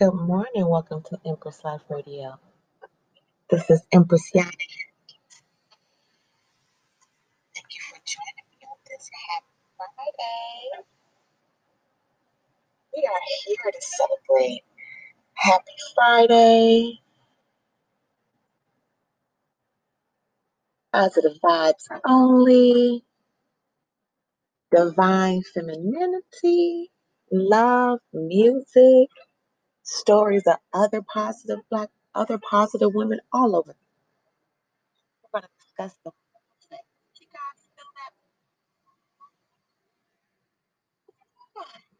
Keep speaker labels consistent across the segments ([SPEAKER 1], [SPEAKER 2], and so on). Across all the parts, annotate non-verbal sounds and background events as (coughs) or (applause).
[SPEAKER 1] Good morning. Welcome to Empress Life Radio. This is Empress Yana. Thank you for joining me on this happy Friday. We are here to celebrate Happy Friday, positive vibes only, divine femininity, love, music, stories of other positive black, other positive women all over. We're going to discuss the you guys feel that?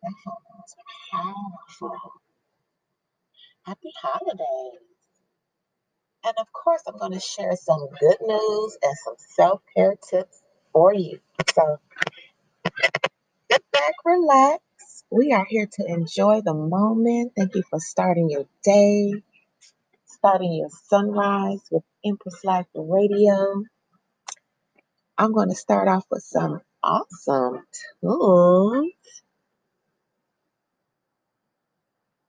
[SPEAKER 1] That phone was powerful. Happy holidays. And of course, I'm going to share some good news and some self care tips for you. So sit back, relax. We are here to enjoy the moment. Thank you for starting your day, starting your sunrise with Empress Life Radio. I'm going to start off with some awesome tunes.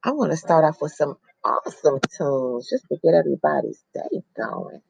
[SPEAKER 1] I'm going to start off with some awesome tunes just to get everybody's day going.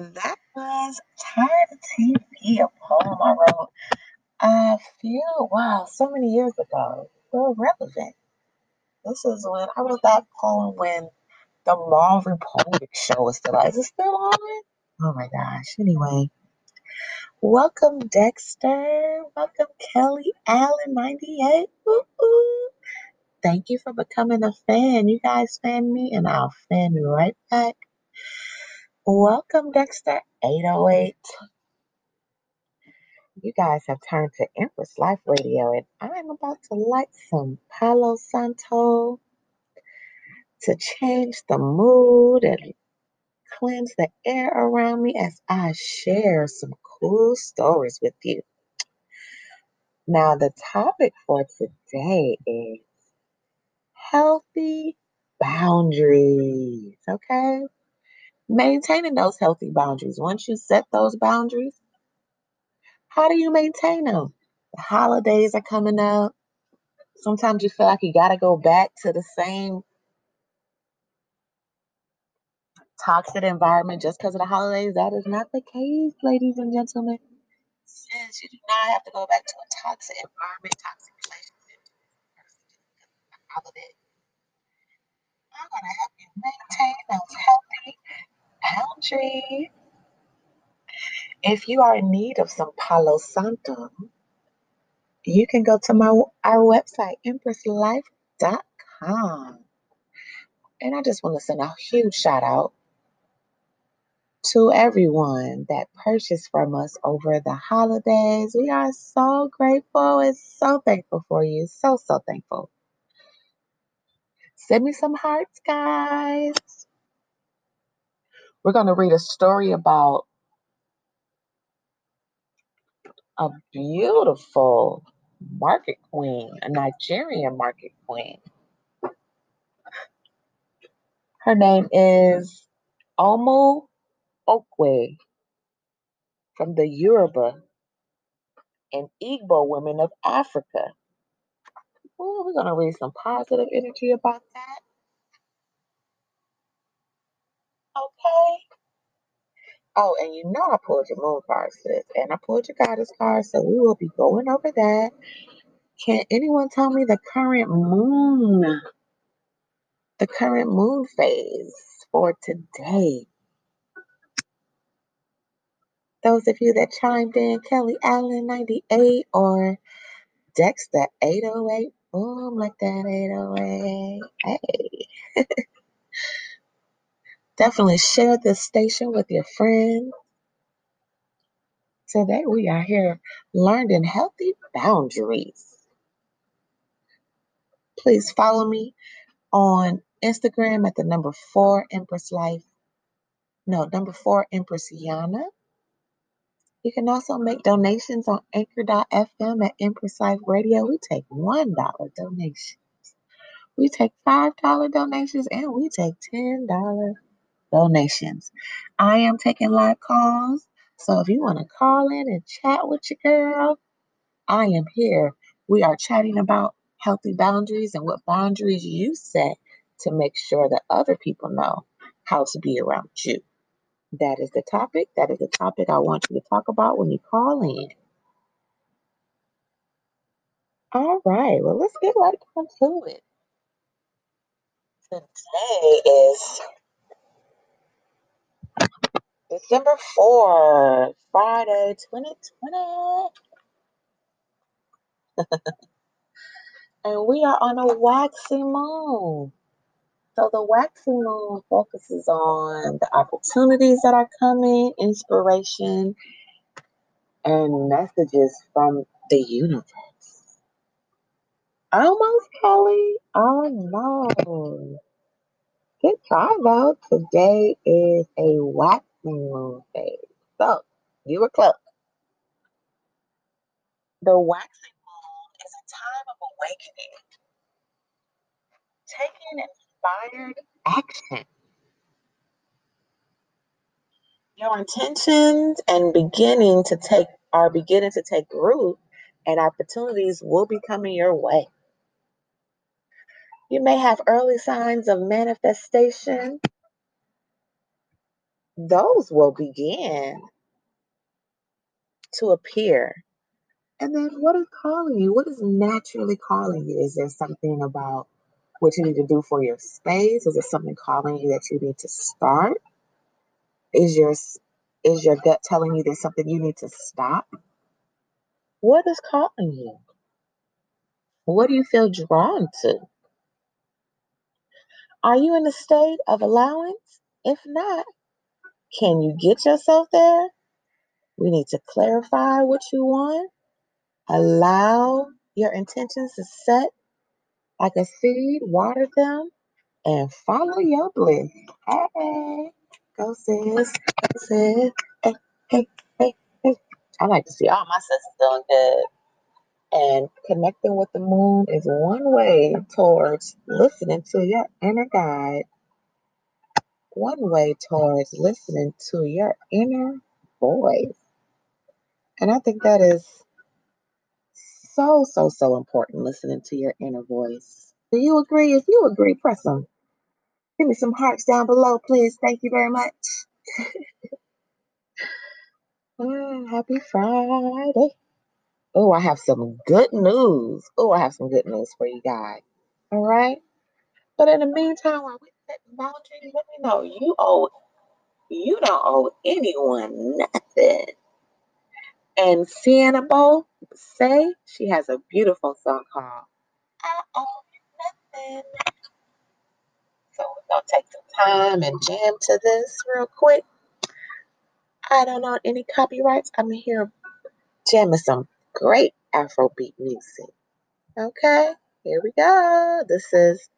[SPEAKER 1] That was Tired of TV, a poem I wrote a few, wow, so many years ago. Still relevant. This is when I wrote that poem when the Marvel Poetic Show was still on. Is it still on? Oh my gosh. Anyway, welcome Dexter. Welcome Kelly Allen 98. Ooh, ooh. Thank you for becoming a fan. You guys fan me and I'll fan you right back. Welcome Dexter 808. You guys have turned to Empress Life Radio and I'm about to light some Palo Santo to change the mood and cleanse the air around me as I share some cool stories with you. Now, the topic for today is healthy boundaries, okay? Maintaining those healthy boundaries. Once you set those boundaries, how do you maintain them? The holidays are coming up. Sometimes you feel like you got to go back to the same toxic environment just because of the holidays. That is not the case, ladies and gentlemen. Since you do not have to go back to a toxic environment, toxic relationship. I'm gonna help you maintain those healthy boundaries. If you are in need of some Palo Santo, you can go to my our website, empresslife.com. And I just want to send a huge shout out to everyone that purchased from us over the holidays. We are so grateful and so thankful for you. So, so thankful. Send me some hearts, guys. We're going to read a story about a beautiful market queen, a Nigerian market queen. Her name is Omu Okwei from the Yoruba and Igbo women of Africa. Ooh, we're going to read some positive energy about that. Okay. Oh, and you know I pulled your moon card, sis, and I pulled your goddess card, so we will be going over that. Can anyone tell me the current moon, the current moon phase for today? Those of you that chimed in, Kelly Allen 98 or Dexter 808. Boom, like that 808. Hey. (laughs) Definitely share this station with your friends. Today we are here learning healthy boundaries. Please follow me on Instagram at the number four Empress Life. No, number four Empress Yana. You can also make donations on anchor.fm at Empress Life Radio. We take $1 donations. We take $5 donations and we take $10 donations. I am taking live calls. So if you want to call in and chat with your girl, I am here. We are chatting about healthy boundaries and what boundaries you set to make sure that other people know how to be around you. That is the topic. That is the topic I want you to talk about when you call in. All right. Well, let's get right into it. Today is December 4, Friday, 2020. and we are on a waxing moon. So the waxing moon focuses on the opportunities that are coming, inspiration, and messages from the universe. Almost, Kelly. Almost. Good try, though. Today is a waxing moon phase. So, you were close. The waxing moon is a time of awakening, taking inspired action. Your intentions and beginning to take are beginning to take root, and opportunities will be coming your way. You may have early signs of manifestation those will begin to appear. And then what is calling you? What is naturally calling you? Is there something about what you need to do for your space? Is there something calling you that you need to start? Is your is your gut telling you there's something you need to stop? What is calling you? What do you feel drawn to? Are you in a state of allowance? If not, can you get yourself there? We need to clarify what you want, allow your intentions to set like a seed, water them, and follow your bliss. Hey, go sis, go sis. Hey, hey, hey, hey. I like to see all my sisters doing good. And connecting with the moon is one way towards listening to your inner guide, one way towards listening to your inner voice. And I think that is so, so, so important listening to your inner voice. Do you agree? If you agree, press them. Give me some hearts down below, please. Thank you very much. (laughs) Ah, happy Friday. Oh, I have some good news. Oh, I have some good news for you guys. All right. But in the meantime, while we boundaries, let me know you owe you don't owe anyone nothing. And Sienna Bo say she has a beautiful song called I Owe You Nothing. So we're gonna take some time and jam to this real quick. I don't know any copyrights. I'm here jamming some great Afrobeat music. Okay, here we go. This is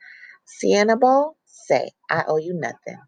[SPEAKER 1] Sienna Bo say I owe you nothing.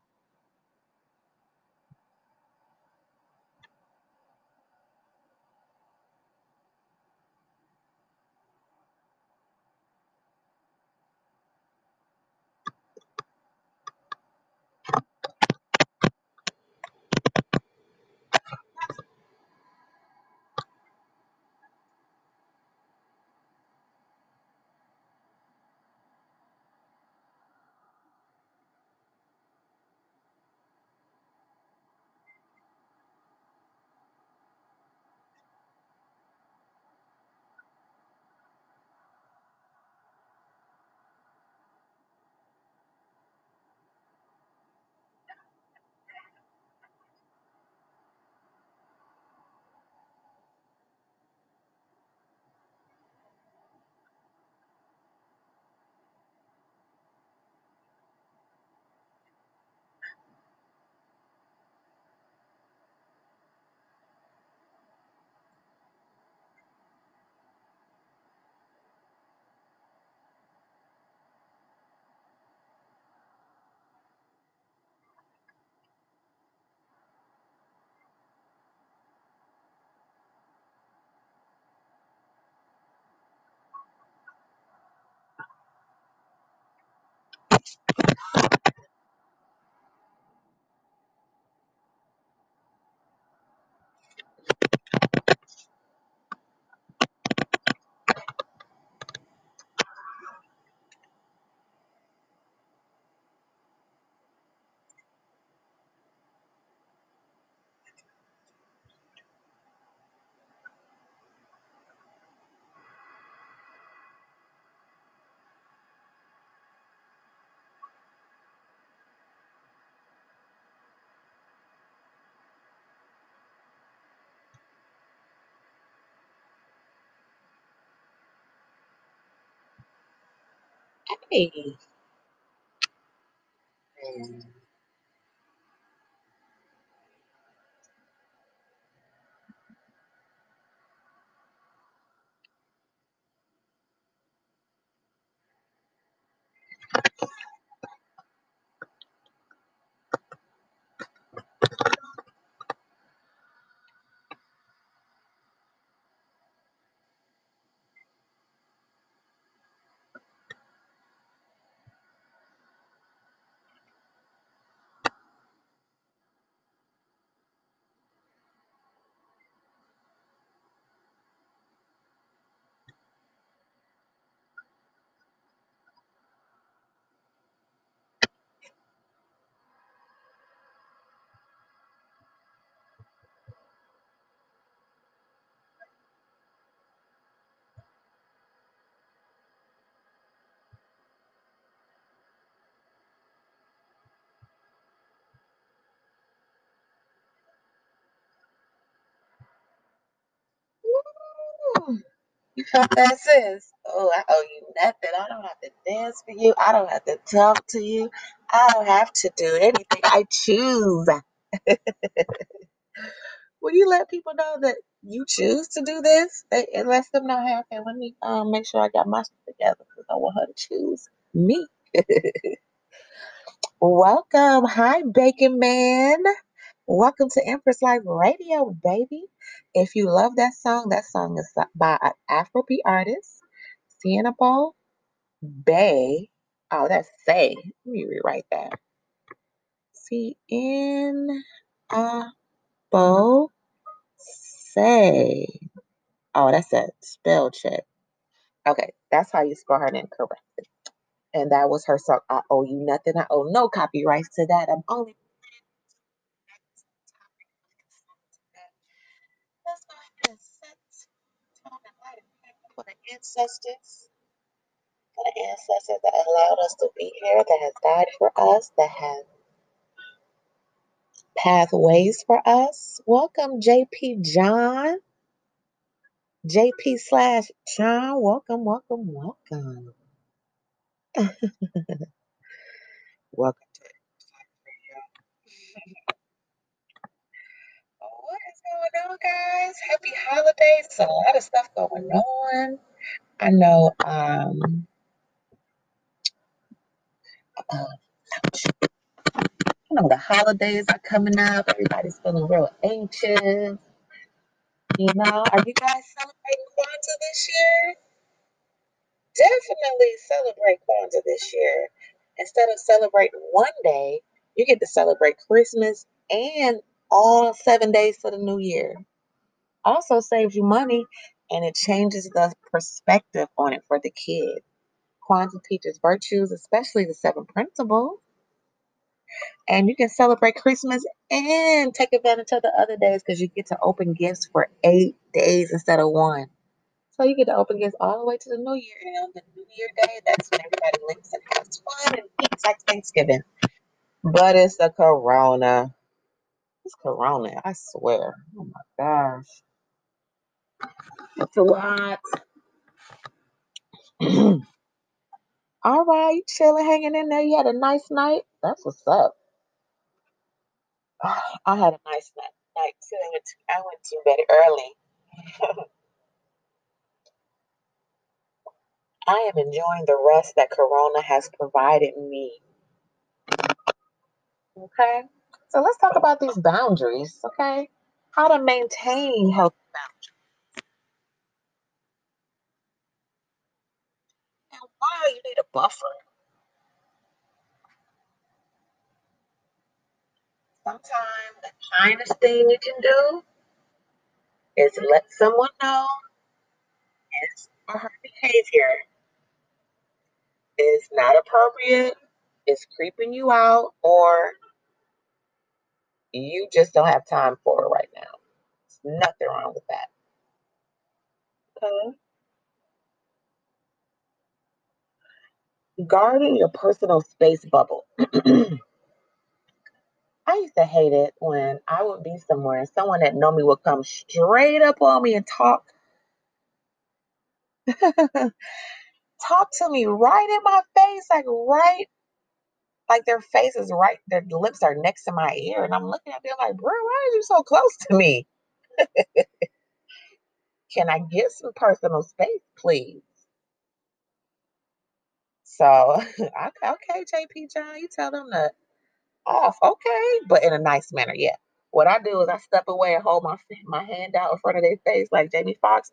[SPEAKER 1] Hey. Felt that, sis? Oh, I owe you nothing. I don't have to dance for you. I don't have to talk to you. I don't have to do anything. I choose. (laughs) Will you let people know that you choose to do this? It, it lets them know, hey, okay, let me um, make sure I got my stuff together because I want her to choose me. (laughs) Welcome. Hi, Bacon Man. Welcome to Empress Life Radio, baby. If you love that song, that song is by an Afrobeat artist, Sienna Ball Bay. Oh, that's Say. Let me rewrite that. C N A Bo Say. Oh, that's a spell check. Okay, that's how you spell her name correctly. And that was her song. I owe you nothing. I owe no copyrights to that. I'm only. Ancestors. For the ancestors that allowed us to be here, that has died for us, that has pathways for us. Welcome, JP John. JP slash John. Welcome, welcome, welcome. (laughs) welcome to What is going on, guys? Happy holidays. So a lot of stuff going on. I know um uh, you know the holidays are coming up. Everybody's feeling real anxious. You know, are you guys celebrating Kwanzaa this year? Definitely celebrate Kwanzaa this year. Instead of celebrating one day, you get to celebrate Christmas and all seven days to the new year. Also saves you money and it changes the perspective on it for the kid. Kwanzaa teaches virtues, especially the seven principles. And you can celebrate Christmas and take advantage of the other days because you get to open gifts for eight days instead of one. So you get to open gifts all the way to the New Year. And on the New Year day, that's when everybody links and has fun and eats like Thanksgiving. But it's the Corona. It's Corona, I swear. Oh my gosh. It's a lot. (clears throat) all right, chilling, hanging in there. You had a nice night. That's what's up. (sighs) I had a nice night, night too. I went to, I went to bed early. (laughs) I am enjoying the rest that Corona has provided me. Okay, so let's talk about these boundaries. Okay, how to maintain healthy boundaries why you need a buffer. Sometimes the kindest thing you can do is let someone know his or her behavior is not appropriate, is creeping you out, or you just don't have time for it right now. There's nothing wrong with that. Okay. Guarding your personal space bubble. (clears throat) I used to hate it when I would be somewhere and someone that know me would come straight up on me and talk (laughs) talk to me right in my face, like right like their face is right, their lips are next to my ear, and I'm looking at them like, bro, why are you so close to me? (laughs) Can I get some personal space, please? So, (laughs) okay, JP John, you tell them to off, okay, but in a nice manner, yeah. What I do is I step away and hold my my hand out in front of their face like Jamie Foxx.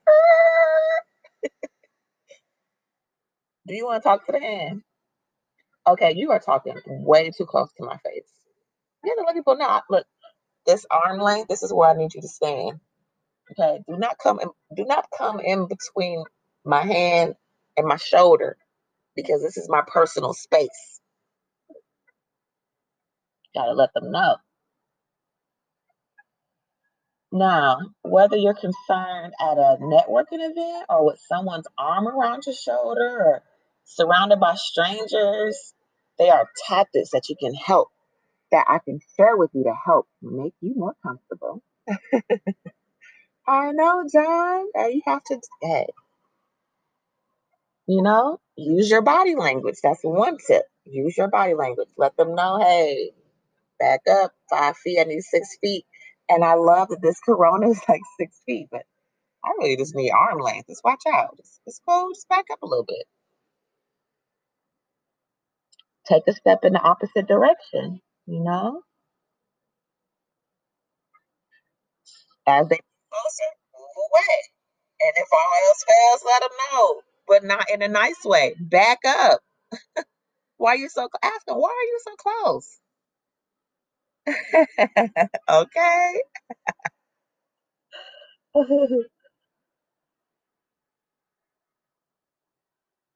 [SPEAKER 1] (laughs) do you want to talk to the hand? Okay, you are talking way too close to my face. Yeah, to let people know. Look, this arm length. This is where I need you to stand. Okay, do not come in, do not come in between my hand and my shoulder because this is my personal space. Gotta let them know. Now, whether you're concerned at a networking event or with someone's arm around your shoulder or surrounded by strangers, they are tactics that you can help, that I can share with you to help make you more comfortable. (laughs) I know, John. You have to, hey, You know, use your body language. That's one tip. Use your body language. Let them know, hey, back up five feet. I need six feet. And I love that this (laughs) corona is like six feet, but I really just need arm length. Just watch out. Just go, just back up a little bit. Take a step in the opposite direction, you know? As they closer, move away. And if all else fails, let them know, but not in a nice way. Back up. why are you so ask them, why are you so close? (laughs) okay. (laughs)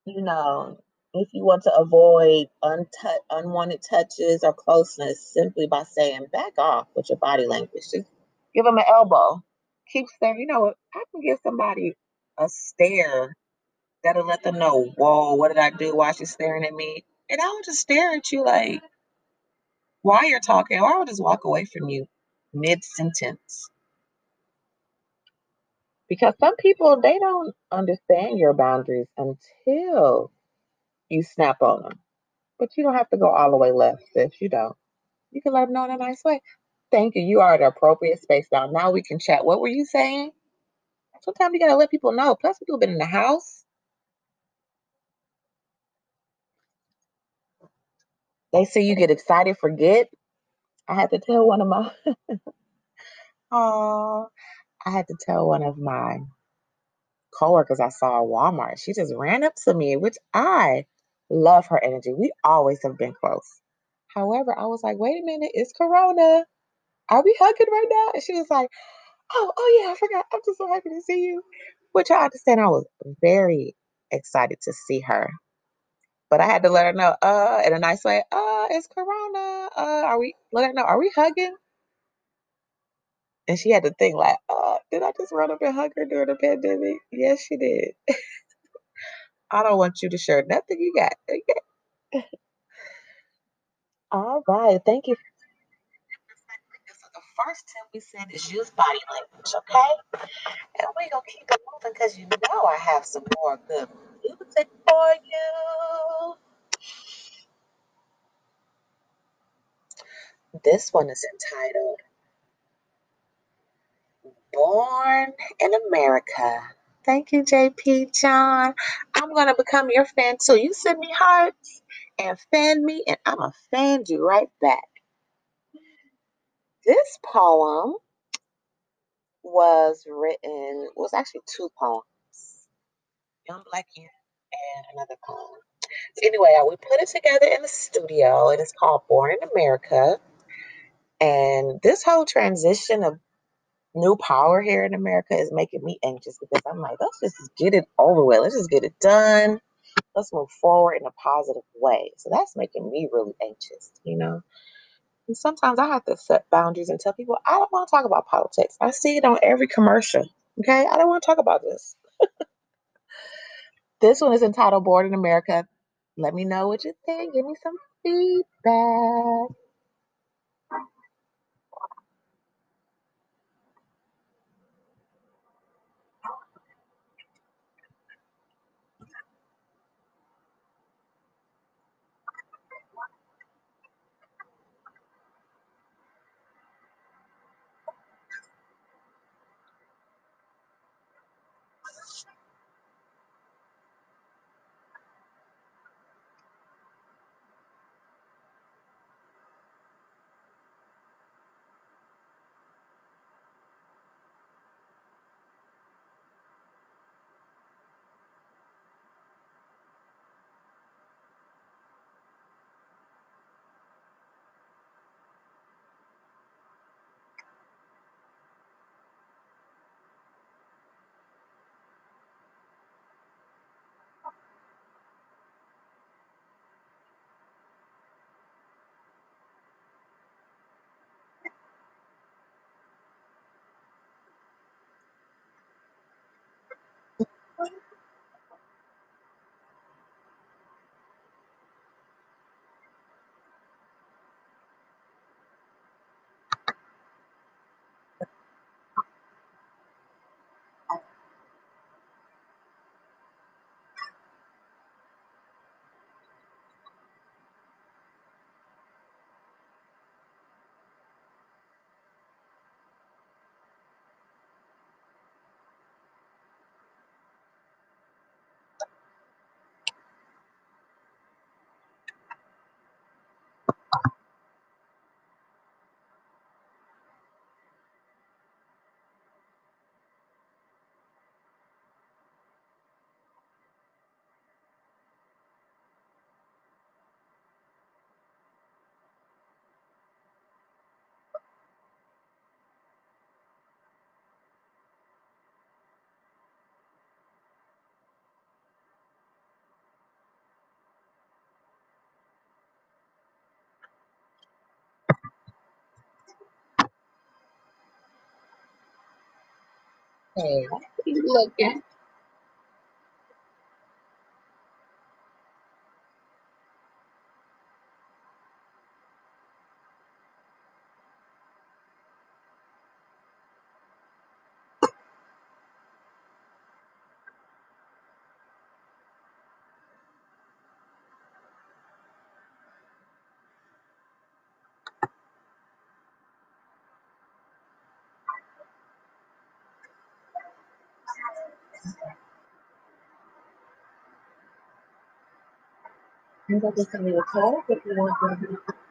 [SPEAKER 1] you know, if you want to avoid untu- unwanted touches or closeness simply by saying back off with your body language, just give them an elbow. Keep staring. You know, I can give somebody a stare that'll let them know, whoa, what did I do? Why she's staring at me? And I will just stare at you like while you're talking, or I will just walk away from you mid sentence. Because some people they don't understand your boundaries until you snap on them. But you don't have to go all the way left, sis. You don't. You can let them know in a nice way. Thank you. You are the appropriate space now. Now we can chat. What were you saying? Sometimes you gotta let people know. Plus, people have been in the house. They see you get excited, forget. I had to tell one of my (laughs) oh, I had to tell one of my coworkers I saw at Walmart. She just ran up to me, which I love her energy. We always have been close. However, I was like, wait a minute, it's Corona. Are we hugging right now? And she was like, oh, oh yeah, I forgot. I'm just so happy to see you. Which I understand I was very excited to see her. But I had to let her know, uh, in a nice way, uh, it's Corona. Uh, are we let her know, are we hugging? And she had to think like, uh, did I just run up and hug her during the pandemic? Yes, she did. (laughs) I don't want you to share nothing you got. (laughs) All right. Thank you. So the first tip we said is use body language, okay? And we're gonna keep it moving because you know I have some more good for you. This one is entitled Born in America. Thank you, JP John. I'm going to become your fan too. You send me hearts and fan me, and I'm going to fan you right back. This poem was written, was actually two poems Young Black Youth and another poem. Anyway, we put it together in the studio. It is called Born in America. And this whole transition of new power here in America is making me anxious because I'm like, let's just get it over with. Let's just get it done. Let's move forward in a positive way. So that's making me really anxious, you know. And sometimes I have to set boundaries and tell people I don't want to talk about politics. I see it on every commercial. Okay, I don't want to talk about this. (laughs) this one is entitled Born in America. Let me know what you think. Give me some feedback. Hey, you looking? You got to send me a call if you want to.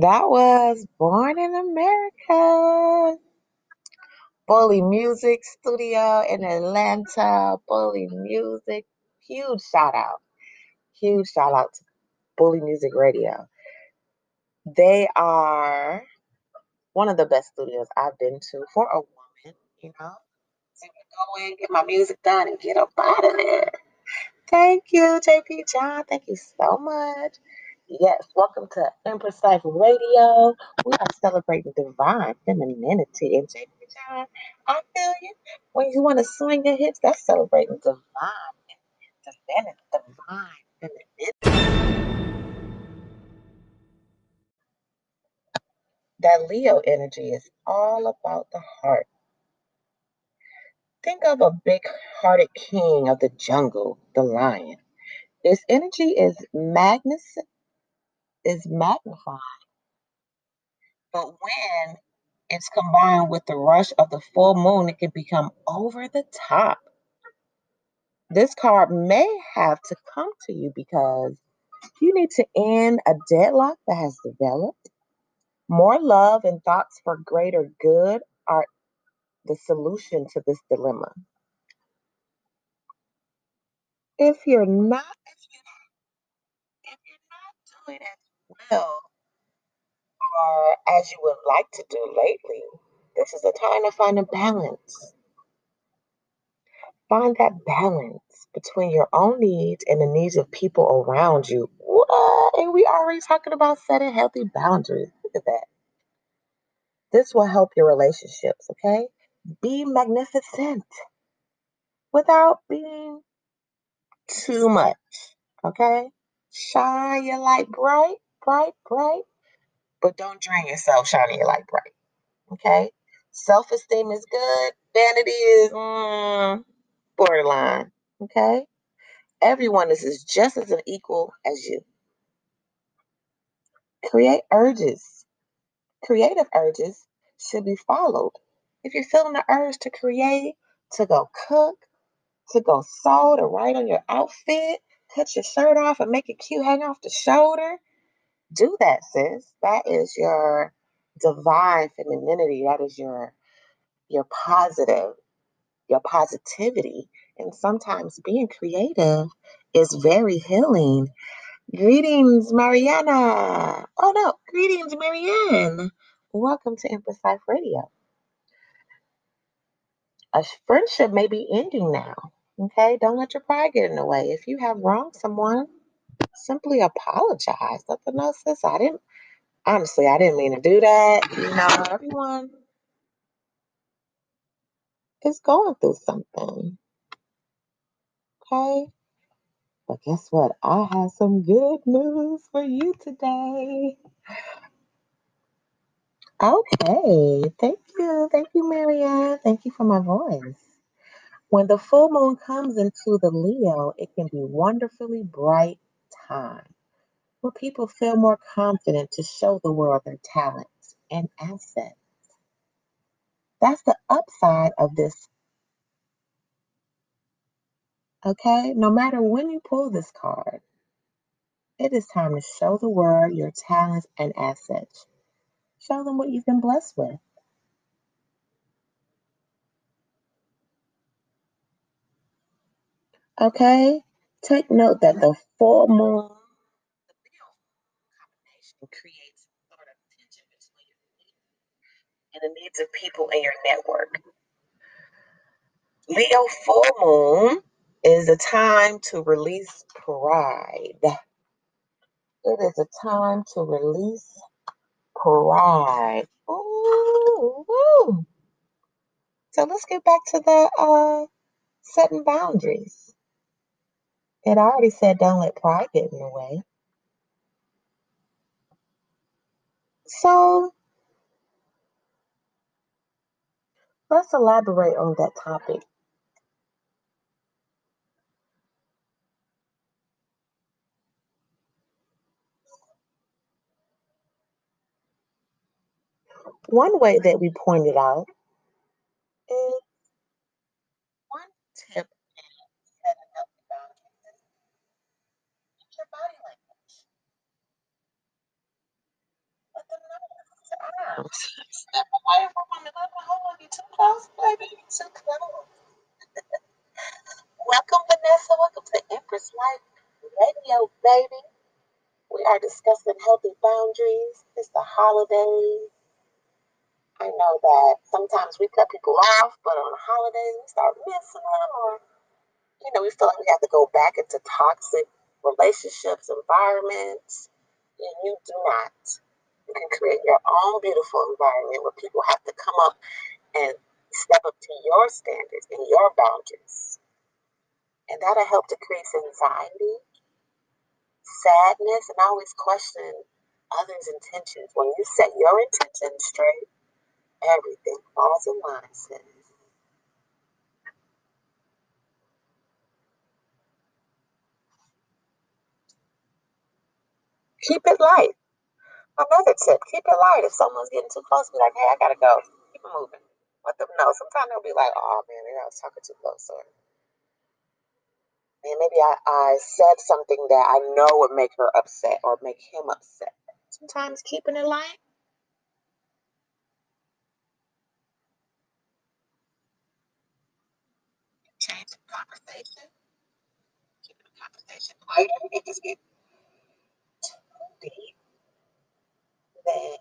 [SPEAKER 1] That was Born in America. Bully Music Studio in Atlanta. Bully Music. Huge shout out. Huge shout out to Bully Music Radio. They are one of the best studios I've been to for a woman, you know. So go in, get my music done, and get up out of there. Thank you, JP John. Thank you so much. Yes, welcome to Empress Life Radio. We are celebrating divine femininity. And John, I feel you. When you want to swing your hips, that's celebrating divine, divine, divine femininity. That Leo energy is all about the heart. Think of a big hearted king of the jungle, the lion. His energy is magnificent, is magnified. But when it's combined with the rush of the full moon, it can become over the top. This card may have to come to you because you need to end a deadlock that has developed. More love and thoughts for greater good are the solution to this dilemma. If you're not, if, you, if you're not doing as well or as you would like to do lately, this is a time to find a balance. Find that balance between your own needs and the needs of people around you. What? And we already talking about setting healthy boundaries. Look at that. This will help your relationships, okay? Be magnificent without being too much, okay? Shine your light bright, bright, bright, but don't drain yourself shining your light bright, okay? Self esteem is good, vanity is mm, borderline, okay? Everyone is, is just as an equal as you. Create urges. Creative urges should be followed. If you're feeling the urge to create, to go cook, to go sew, to write on your outfit, cut your shirt off and make it cute, hang off the shoulder, do that, sis. That is your divine femininity. That is your your positive, your positivity. And sometimes being creative is very healing. Greetings, Mariana. Oh no, greetings, Marianne. Welcome to Empress Life Radio. A friendship may be ending now. Okay, don't let your pride get in the way. If you have wronged someone, simply apologize. Them know, sis, I didn't Honestly, I didn't mean to do that. You know, everyone is going through something. Okay? But guess what? I have some good news for you today. Okay. Thank you. Thank you, Marianne. Thank you for my voice. When the full moon comes into the Leo, it can be wonderfully bright time where people feel more confident to show the world their talents and assets. That's the upside of this. Okay? No matter when you pull this card, it is time to show the world your talents and assets. Show them what you've been blessed with. Okay? Take note that the full moon, Leo combination creates sort of tension between you and the needs of people in your network. Leo full moon is a time to release pride. It is a time to release pride. Ooh, woo. So let's get back to the uh, setting boundaries. It already said don't let pride get in the way. So let's elaborate on that topic. One way that we pointed out is one tip in setting up boundaries is your body language. Let them know it's arms. Step away from let them hold you too close, baby. You too close. Welcome, Vanessa. Welcome to Empress Life Radio, baby. We are discussing healthy boundaries. It's the holidays. I know that sometimes we cut people off, but on the holidays we start missing them, or you know, we feel like we have to go back into toxic relationships, environments, and you do not. You can create your own beautiful environment where people have to come up and step up to your standards and your boundaries. And that'll help decrease anxiety, sadness, and always question others' intentions. When you set your intentions straight, everything falls in line, sis. Keep it light. Another tip, keep it light. If someone's getting too close, be like, hey, I gotta go. Keep it moving. Let them know. Sometimes they'll be like, oh man, maybe I was talking too close, or man, maybe I, I said something that I know would make her upset or make him upset. Sometimes keeping it light. Change the conversation. Keep the conversation lighter. It just get too deep. You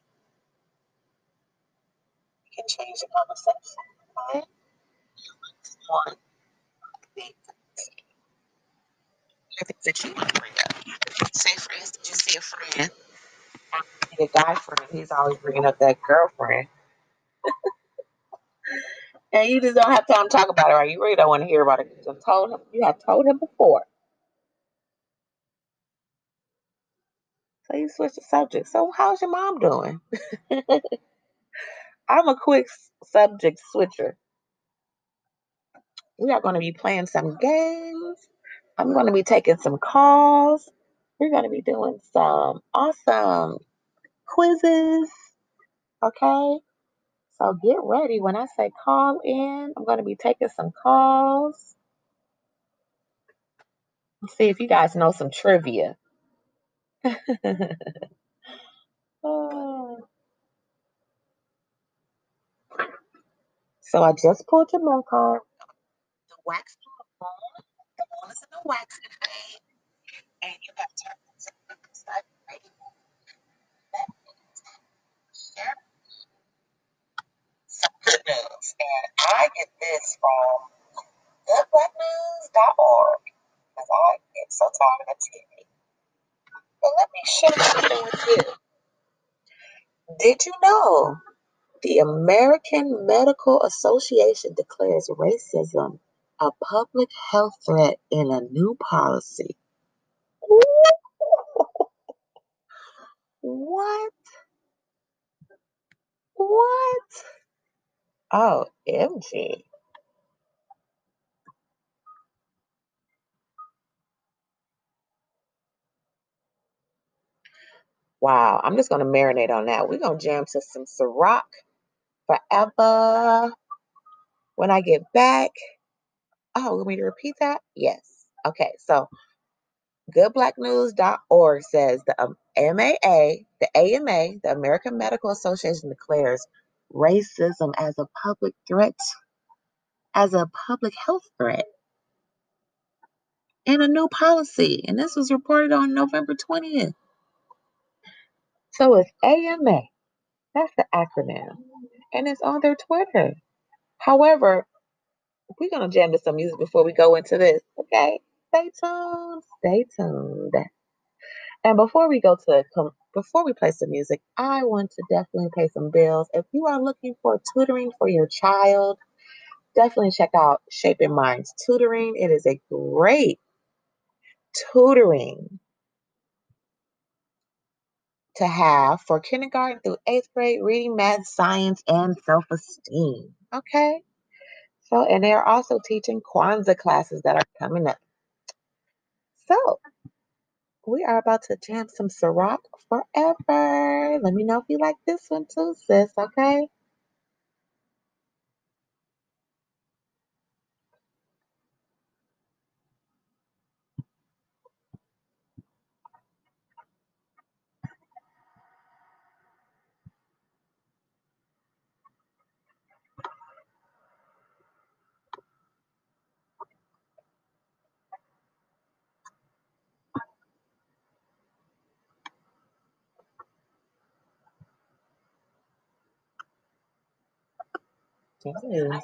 [SPEAKER 1] can change the conversation. Right? One thing. Things that you want to bring up. Say, for instance, you see a friend, a guy friend, he's always bringing up that girlfriend. (laughs) And you just don't have time to talk about it, right? You really don't want to hear about it. You have told him. You have told him before. You switch the subject. So how's your mom doing? (laughs) I'm a quick subject switcher. We are going to be playing some games. I'm going to be taking some calls. We're going to be doing some awesome quizzes. Okay. So get ready. When I say call in, I'm going to be taking some calls. Let's see if you guys know some trivia. Oh. (laughs) So I just pulled your milk card. The wax on the moon. The moon is in the waxing phase. And you have turned into the That means share some good news. And I get this from goodblacknews.org. Because I get so tired of TV. Let me share something with you. Did you know the American Medical Association declares racism a public health threat in a new policy? What? What? Oh, MG. Wow, I'm just gonna marinate on that. We're gonna jam to some Ciroc forever. When I get back, oh, want me to repeat that? Yes. Okay, so goodblacknews.org says the um, MAA, the AMA, the American Medical Association declares racism as a public threat, as a public health threat in a new policy. And this was reported on November 20th. So it's AMA. That's the acronym. And it's on their Twitter. However, we're going to jam to some music before we go into this. Okay? Stay tuned. Stay tuned. And before we go to before we play some music, I want to definitely pay some bills. If you are looking for tutoring for your child, definitely check out Shaping Minds Tutoring. It is a great tutoring to have for kindergarten through eighth grade reading, math, science, and self esteem. Okay. So, and they're also teaching Kwanzaa classes that are coming up. So, we are about to jam some Ciroc forever. Let me know if you like this one too, sis. Okay. Yes.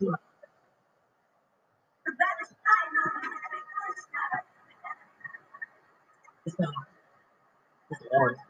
[SPEAKER 1] It's not. It's not.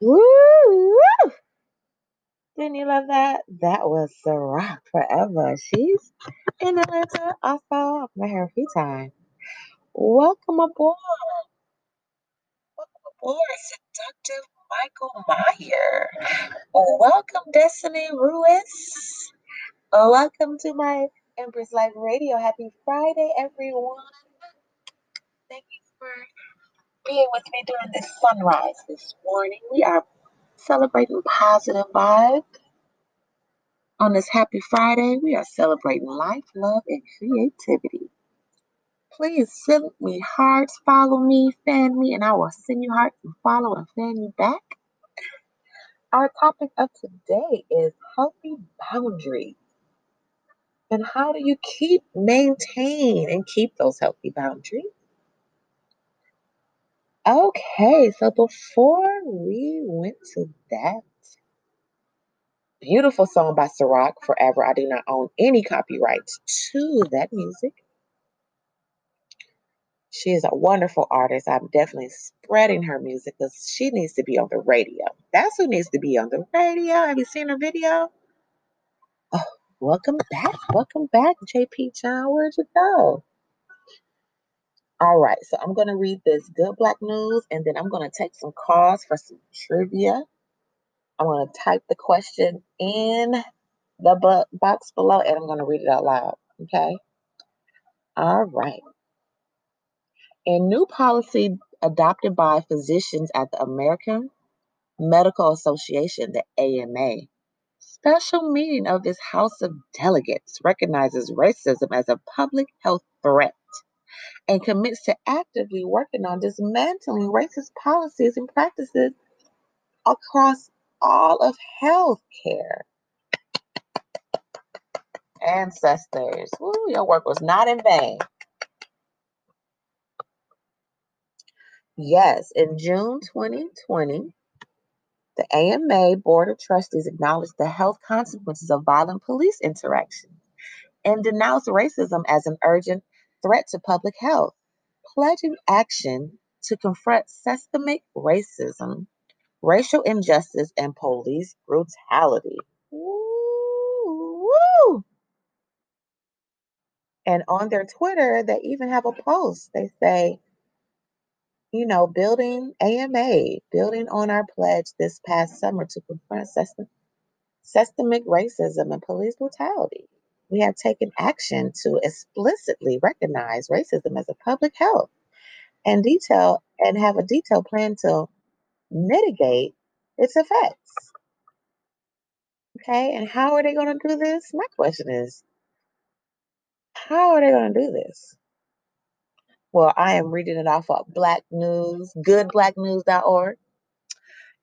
[SPEAKER 1] Woo! Didn't you love that? That was the rock Forever. She's in Atlanta also. Met her a few times. Welcome aboard. Welcome aboard, Seductive Michael Meyer. Welcome, Destiny Ruiz. Welcome to my Empress Life Radio. Happy Friday, everyone. Being with me during this sunrise this morning. We are celebrating positive vibes. On this happy Friday, we are celebrating life, love, and creativity. Please send me hearts, follow me, fan me, and I will send you hearts and follow and fan you back. Our topic of today is healthy boundaries. And how do you keep, maintain, and keep those healthy boundaries? Okay, so before we went to that, beautiful song by Ciroc, Forever. I do not own any copyrights to that music. She is a wonderful artist. I'm definitely spreading her music because she needs to be on the radio. That's who needs to be on the radio. Have you seen her video? Oh, welcome back. Welcome back, JP John. Where'd you go? All right, so I'm going to read this good black news and then I'm going to take some calls for some trivia. I'm going to type the question in the box below and I'm going to read it out loud. Okay. All right. A new policy adopted by physicians at the American Medical Association, the AMA, special meeting of this House of Delegates recognizes racism as a public health threat and commits to actively working on dismantling racist policies and practices across all of healthcare. Ancestors, Woo, your work was not in vain. Yes, in June 2020, the AMA Board of Trustees acknowledged the health consequences of violent police interactions and denounced racism as an urgent threat to public health, pledging action to confront systemic racism, racial injustice, and police brutality. Woo. And on their Twitter, they even have a post. They say, you know, building AMA, building on our pledge this past summer to confront systemic racism and police brutality. We have taken action to explicitly recognize racism as a public health and detail and have a detailed plan to mitigate its effects. Okay, and how are they going to do this? My question is, how are they going to do this? Well, I am reading it off of Black News, goodblacknews.org.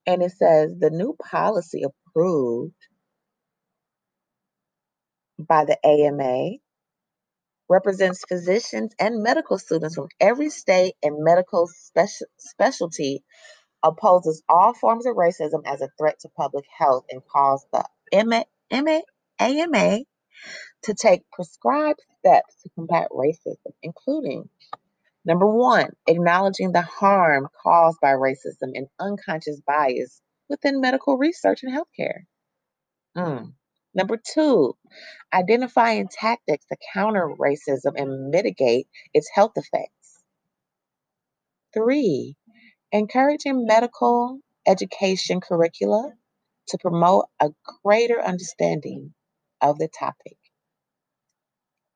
[SPEAKER 1] And it says the new policy approved by the AMA represents physicians and medical students from every state and medical speci- specialty opposes all forms of racism as a threat to public health and calls the MA, MA, AMA to take prescribed steps to combat racism, including number one, acknowledging the harm caused by racism and unconscious bias within medical research and healthcare. Mm. Number two, identifying tactics to counter racism and mitigate its health effects. Three, encouraging medical education curricula to promote a greater understanding of the topic.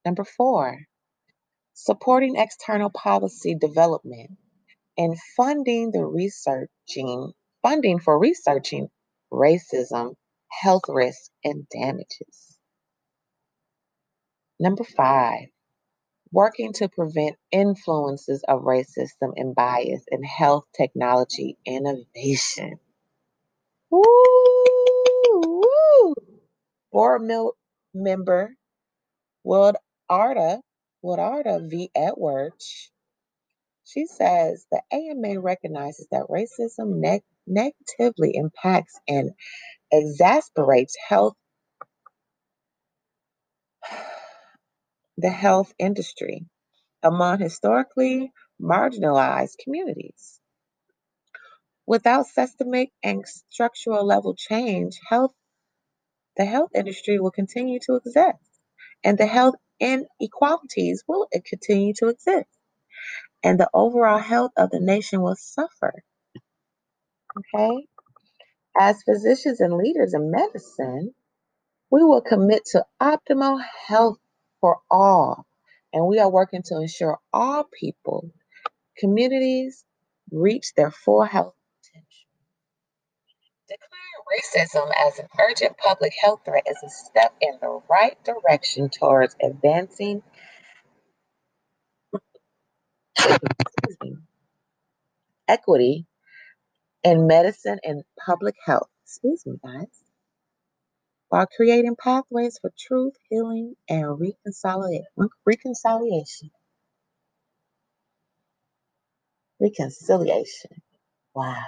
[SPEAKER 1] Number four, supporting external policy development and funding the researching funding for researching racism, health risks, and damages. Number five, working to prevent influences of racism and bias in health technology innovation. Woo, woo. Board mil- member Wood Arda, Willarda V. Edwards, she says the AMA recognizes that racism neg- negatively impacts and exasperates health the health industry among historically marginalized communities. Without systemic and structural level change, health the health industry will continue to exist and the health inequalities will continue to exist and the overall health of the nation will suffer. Okay? As physicians and leaders in medicine, we will commit to optimal health for all, and we are working to ensure all people, communities reach their full health potential. Declaring racism as an urgent public health threat is a step in the right direction towards advancing (coughs) equity in medicine and public health. Excuse me, guys. While creating pathways for truth, healing, and reconciliation. Reconciliation. Wow.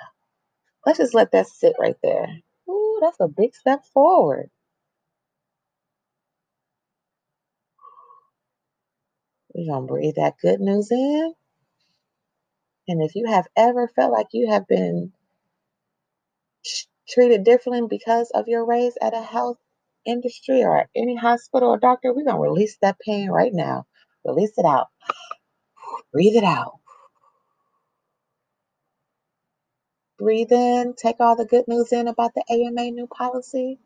[SPEAKER 1] Let's just let that sit right there. Ooh, that's a big step forward. We're going to breathe that good news in. And if you have ever felt like you have been treated differently because of your race at a health industry or at any hospital or doctor, we're going to release that pain right now. Release it out. Breathe it out. Breathe in. Take all the good news in about the AMA new policy.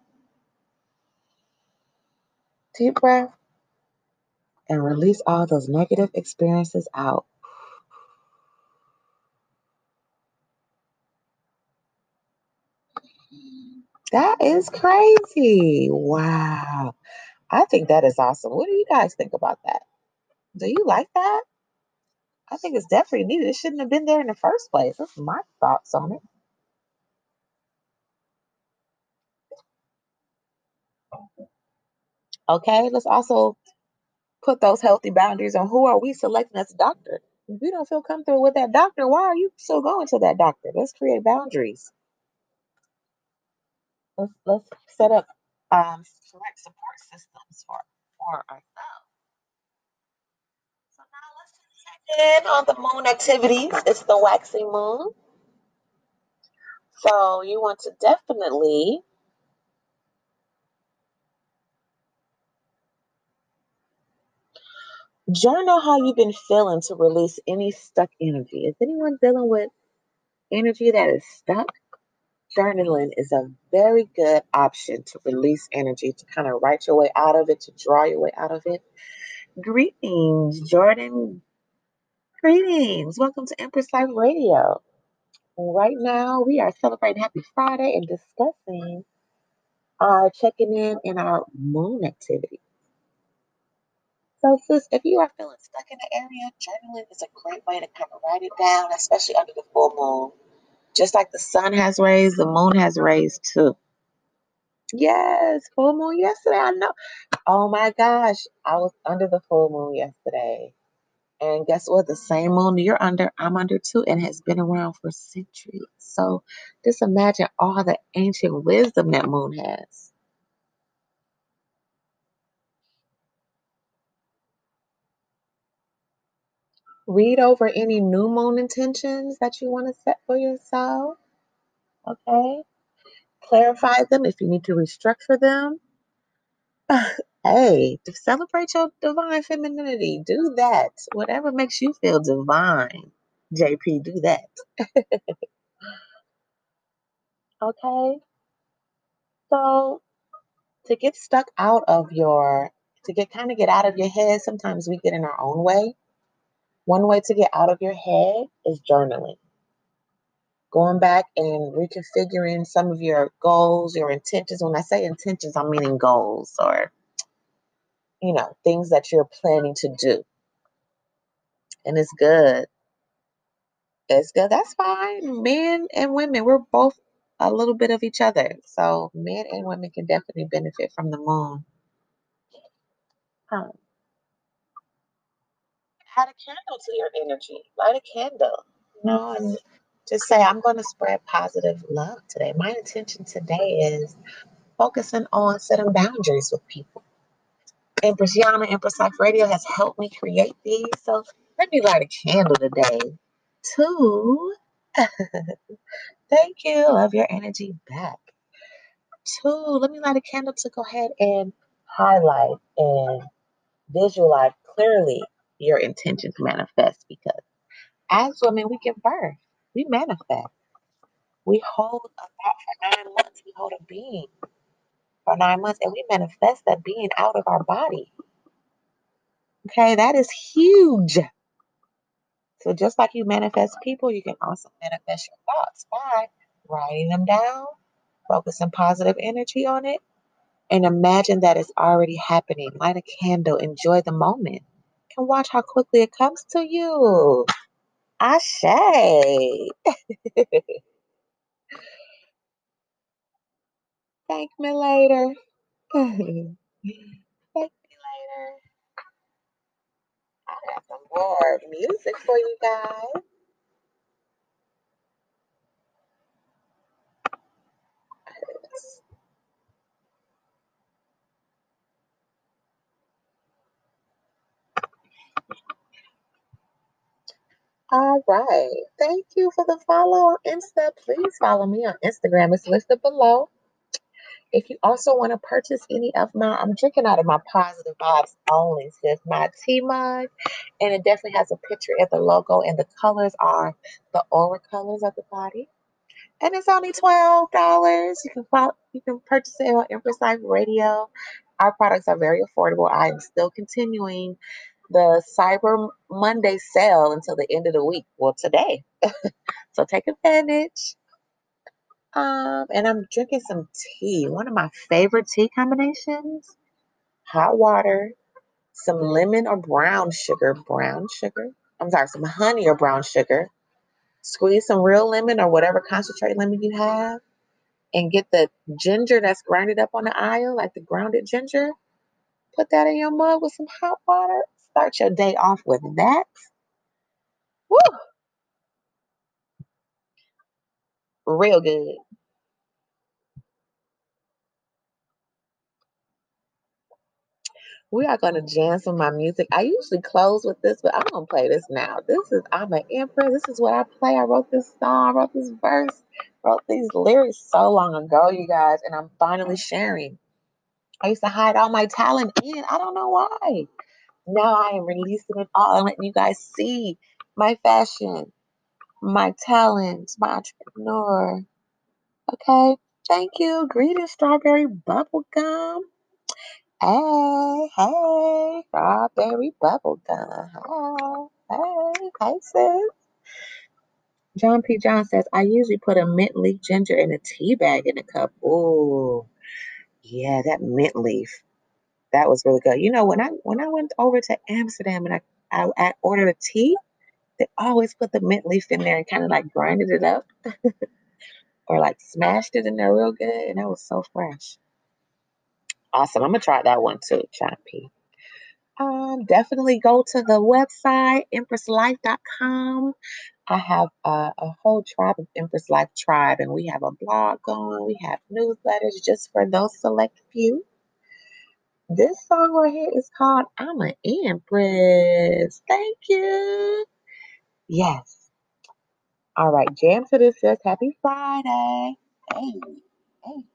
[SPEAKER 1] Deep breath. And release all those negative experiences out. That is crazy. Wow. I think that is awesome. What do you guys think about that? Do you like that? I think it's definitely needed. It shouldn't have been there in the first place. That's my thoughts on it. Okay, let's also put those healthy boundaries on who are we selecting as a doctor. If you don't feel comfortable with that doctor, why are you still going to that doctor? Let's create boundaries. Let's let's set up um, correct support systems for for ourselves. So now let's check in on the moon activities. It's the waxing moon. So you want to definitely journal how you've been feeling to release any stuck energy. Is anyone dealing with energy that is stuck? Journaling is a very good option to release energy, to kind of write your way out of it, to draw your way out of it. Greetings, Jordan. Greetings. Welcome to Empress Life Radio. Right now, we are celebrating Happy Friday and discussing our checking in in our moon activity. So, sis, if you are feeling stuck in the area, journaling is a great way to kind of write it down, especially under the full moon. Just like the sun has rays, the moon has rays too. Yes, full moon yesterday. I know. Oh my gosh, I was under the full moon yesterday. And guess what? The same moon you're under, I'm under too, and has been around for centuries. So just imagine all the ancient wisdom that moon has. Read over any new moon intentions that you want to set for yourself. Okay. Clarify them if you need to restructure them. (laughs) hey, celebrate your divine femininity, do that. Whatever makes you feel divine, JP, do that. (laughs) okay. So to get stuck out of your to get kind of get out of your head, sometimes we get in our own way. One way to get out of your head is journaling. Going back and reconfiguring some of your goals, your intentions. When I say intentions, I'm meaning goals or, you know, things that you're planning to do. And it's good. It's good. That's fine. Men and women, we're both a little bit of each other. So men and women can definitely benefit from the moon. Um, add a candle to your energy. Light a candle. You know, and just say, I'm going to spread positive love today. My intention today is focusing on setting boundaries with people. Empress Yana, Empress Life Radio has helped me create these. So let me light a candle today to (laughs) thank you. Love your energy back. Two, let me light a candle to go ahead and highlight and visualize clearly your intentions manifest because as women, we give birth, we manifest. We hold a thought for nine months, we hold a being for nine months, and we manifest that being out of our body. Okay, that is huge. So just like you manifest people, you can also manifest your thoughts by writing them down, focusing positive energy on it, and imagine that it's already happening. Light a candle, enjoy the moment, and watch how quickly it comes to you. Ashe. (laughs) Thank me later. (laughs) Thank me later. I have some more music for you guys. All right. Thank you for the follow on Insta. Please follow me on Instagram. It's listed below. If you also want to purchase any of my, I'm drinking out of my positive vibes only, sis, my tea mug. And it definitely has a picture of the logo, and the colors are the aura colors of the body. And it's only twelve dollars. You can follow, you can purchase it on Empress Life Radio. Our products are very affordable. I am still continuing the Cyber Monday sale until the end of the week. Well, today. (laughs) so take advantage. Um, and I'm drinking some tea. One of my favorite tea combinations: hot water, some lemon or brown sugar. Brown sugar. I'm sorry, some honey or brown sugar. Squeeze some real lemon or whatever concentrate lemon you have, and get the ginger that's grinded up on the aisle, like the grounded ginger. Put that in your mug with some hot water. Start your day off with that. Woo! Real good. We are gonna jam some of my music. I usually close with this, but I'm gonna play this now. This is I'm an empress. This is what I play. I wrote this song, I wrote this verse, wrote these lyrics so long ago, you guys, and I'm finally sharing. I used to hide all my talent in. I don't know why. Now I am releasing it all and letting you guys see my fashion, my talent, my entrepreneur. Okay. Thank you. Greetings, strawberry bubblegum. Hey, hey, strawberry bubblegum. Hey, hey, hey, sis. John P. John says, I usually put a mint leaf ginger in a tea bag in a cup. Ooh, yeah, that mint leaf. That was really good. You know, when I when I went over to Amsterdam and I, I, I ordered a tea, they always put the mint leaf in there and kind of like grinded it up (laughs) or like smashed it in there real good. And that was so fresh. Awesome. I'm gonna try that one too, John P. Um, definitely go to the website, empresslife.com. I have a, a whole tribe of Empress Life Tribe, and we have a blog going. We have newsletters just for those select few. This song right here is called I'm an Empress. Thank you. Yes. All right, jam to this says happy Friday. Hey, hey.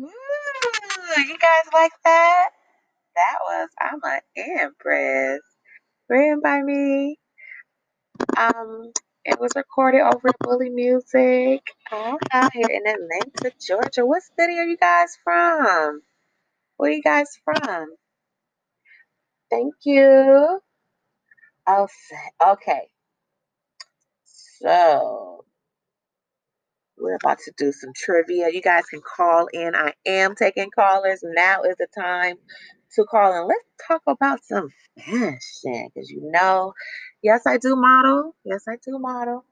[SPEAKER 1] Ooh, you guys like that? That was I'm Empress. Written by me. Um, it was recorded over at Bully Music. Out here in Atlanta, Georgia. What city are you guys from? Where are you guys from? Thank you. Okay. So we're about to do some trivia. You guys can call in. I am taking callers. Now is the time to call in. Let's talk about some fashion because you know, yes, I do model. Yes, I do model.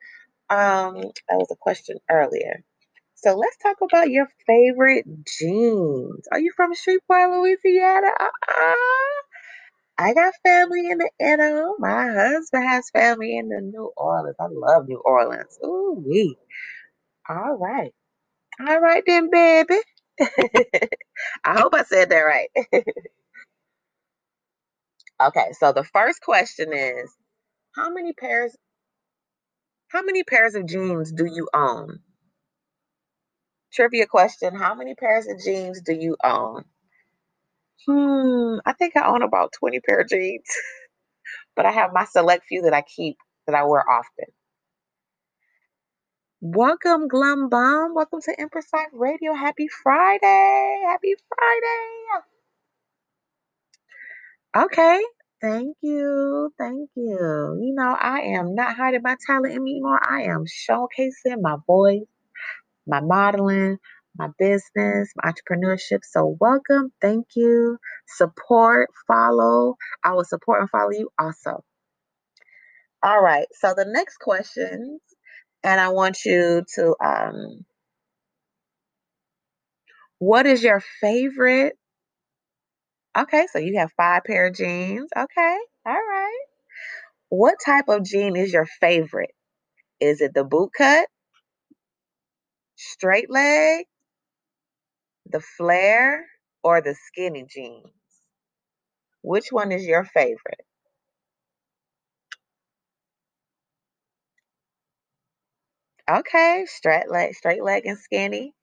[SPEAKER 1] Um, that was a question earlier. So let's talk about your favorite jeans. Are you from Shreveport, Louisiana? Uh-uh. I got family in the NO. My husband has family in the New Orleans. I love New Orleans. Ooh wee. All right. All right then, baby. (laughs) I hope I said that right. (laughs) okay, so the first question is how many pairs how many pairs of jeans do you own? Trivia question, how many pairs of jeans do you own? Hmm, I think I own about 20 pair of jeans. (laughs) but I have my select few that I keep that I wear often. Welcome, Glum Bum. Welcome to Empress Life Radio. Happy Friday. Happy Friday. Okay. Thank you. Thank you. You know, I am not hiding my talent anymore. I am showcasing my voice, my modeling, my business, my entrepreneurship. So, welcome. Thank you. Support, follow. I will support and follow you also. All right. So, the next questions, and I want you to, um, what is your favorite? Okay. So, you have five pair of jeans. Okay. All right. What type of jean is your favorite? Is it the boot cut? Straight leg, the flare, or the skinny jeans? Which one is your favorite? Okay, straight leg, straight leg and skinny.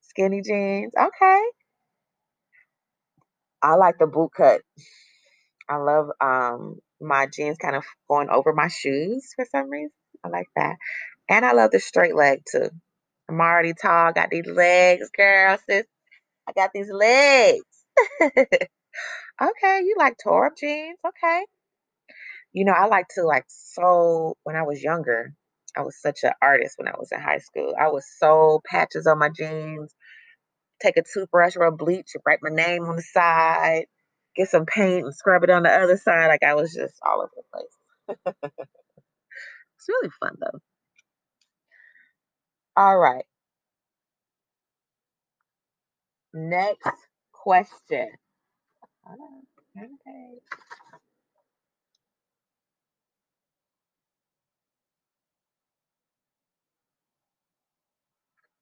[SPEAKER 1] Skinny jeans. Okay. I like the boot cut. I love um my jeans kind of going over my shoes for some reason. I like that. And I love the straight leg too. I'm already tall, got these legs, girl, sis. I got these legs. (laughs) okay, you like tore jeans. Okay. You know, I like to like so when I was younger, I was such an artist when I was in high school. I was so patches on my jeans, take a toothbrush or a bleach write my name on the side, get some paint and scrub it on the other side. Like I was just all over the place. it's really fun though. All right. Next question. Okay.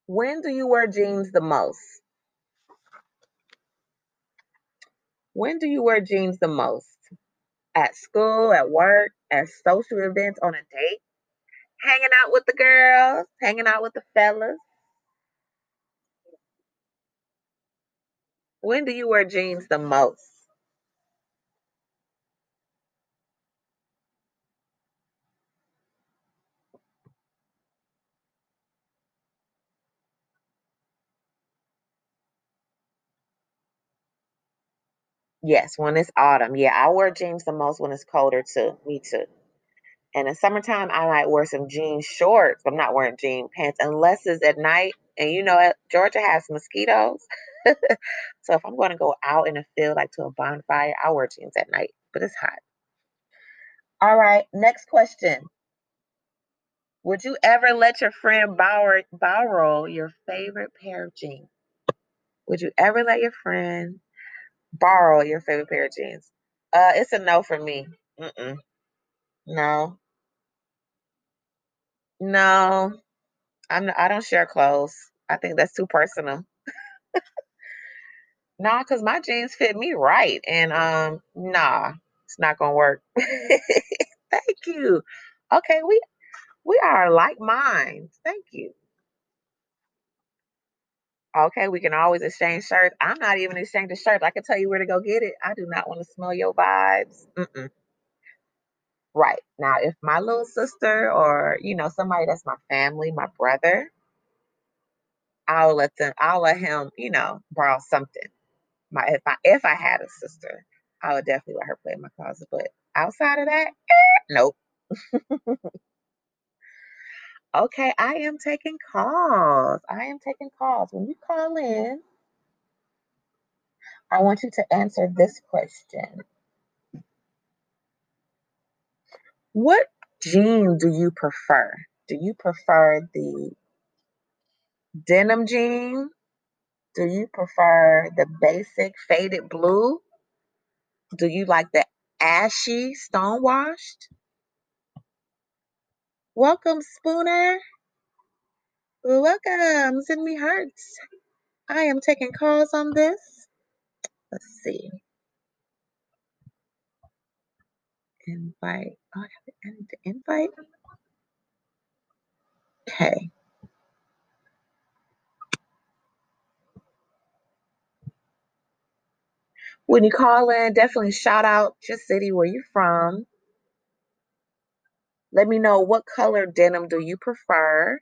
[SPEAKER 1] When do you wear jeans the most? When do you wear jeans the most? At school, at work, at social events, on a date, hanging out with the girls, hanging out with the fellas. When do you wear jeans the most? Yes, when it's autumn. Yeah, I wear jeans the most when it's colder too. Me too. And in summertime, I might wear some jean shorts. But I'm not wearing jean pants unless it's at night. And you know, Georgia has mosquitoes. (laughs) so if I'm going to go out in the field, like to a bonfire, I wear jeans at night, but it's hot. All right, next question. Would you ever let your friend borrow, borrow your favorite pair of jeans? Would you ever let your friend borrow your favorite pair of jeans? Uh, it's a no for me. Mm-mm. No. No. I'm I don't share clothes. I think that's too personal. (laughs) nah, cause my jeans fit me right, and um, nah, it's not gonna work. (laughs) Thank you. Okay, we we are like minds. Thank you. Okay, we can always exchange shirts. I'm not even exchanging shirts. I can tell you where to go get it. I do not want to smell your vibes. Mm-mm. Right. Now, if my little sister or, you know, somebody that's my family, my brother, I'll let them, I'll let him, you know, borrow something. My if I if I had a sister, I would definitely let her play in my closet. But outside of that, eh, nope. (laughs) okay, I am taking calls. I am taking calls. When you call in, I want you to answer this question. What jean do you prefer? Do you prefer the denim jean? Do you prefer the basic faded blue? Do you like the ashy stone washed? Welcome, Spooner. Welcome. Send me hearts. I am taking calls on this. Let's see. Invite. Oh, I need to invite. Okay. When you call in, definitely shout out your city where you're from. Let me know what color denim do you prefer.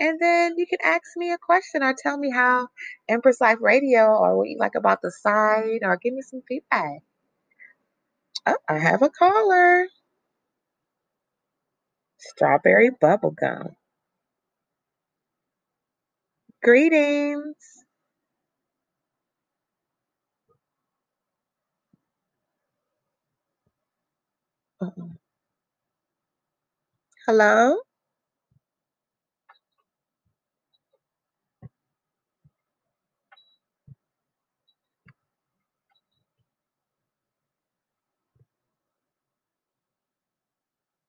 [SPEAKER 1] And then you can ask me a question or tell me how Empress Life Radio or what you like about the site or give me some feedback. Oh, I have a caller. Strawberry bubblegum. Greetings. Uh-oh. Hello?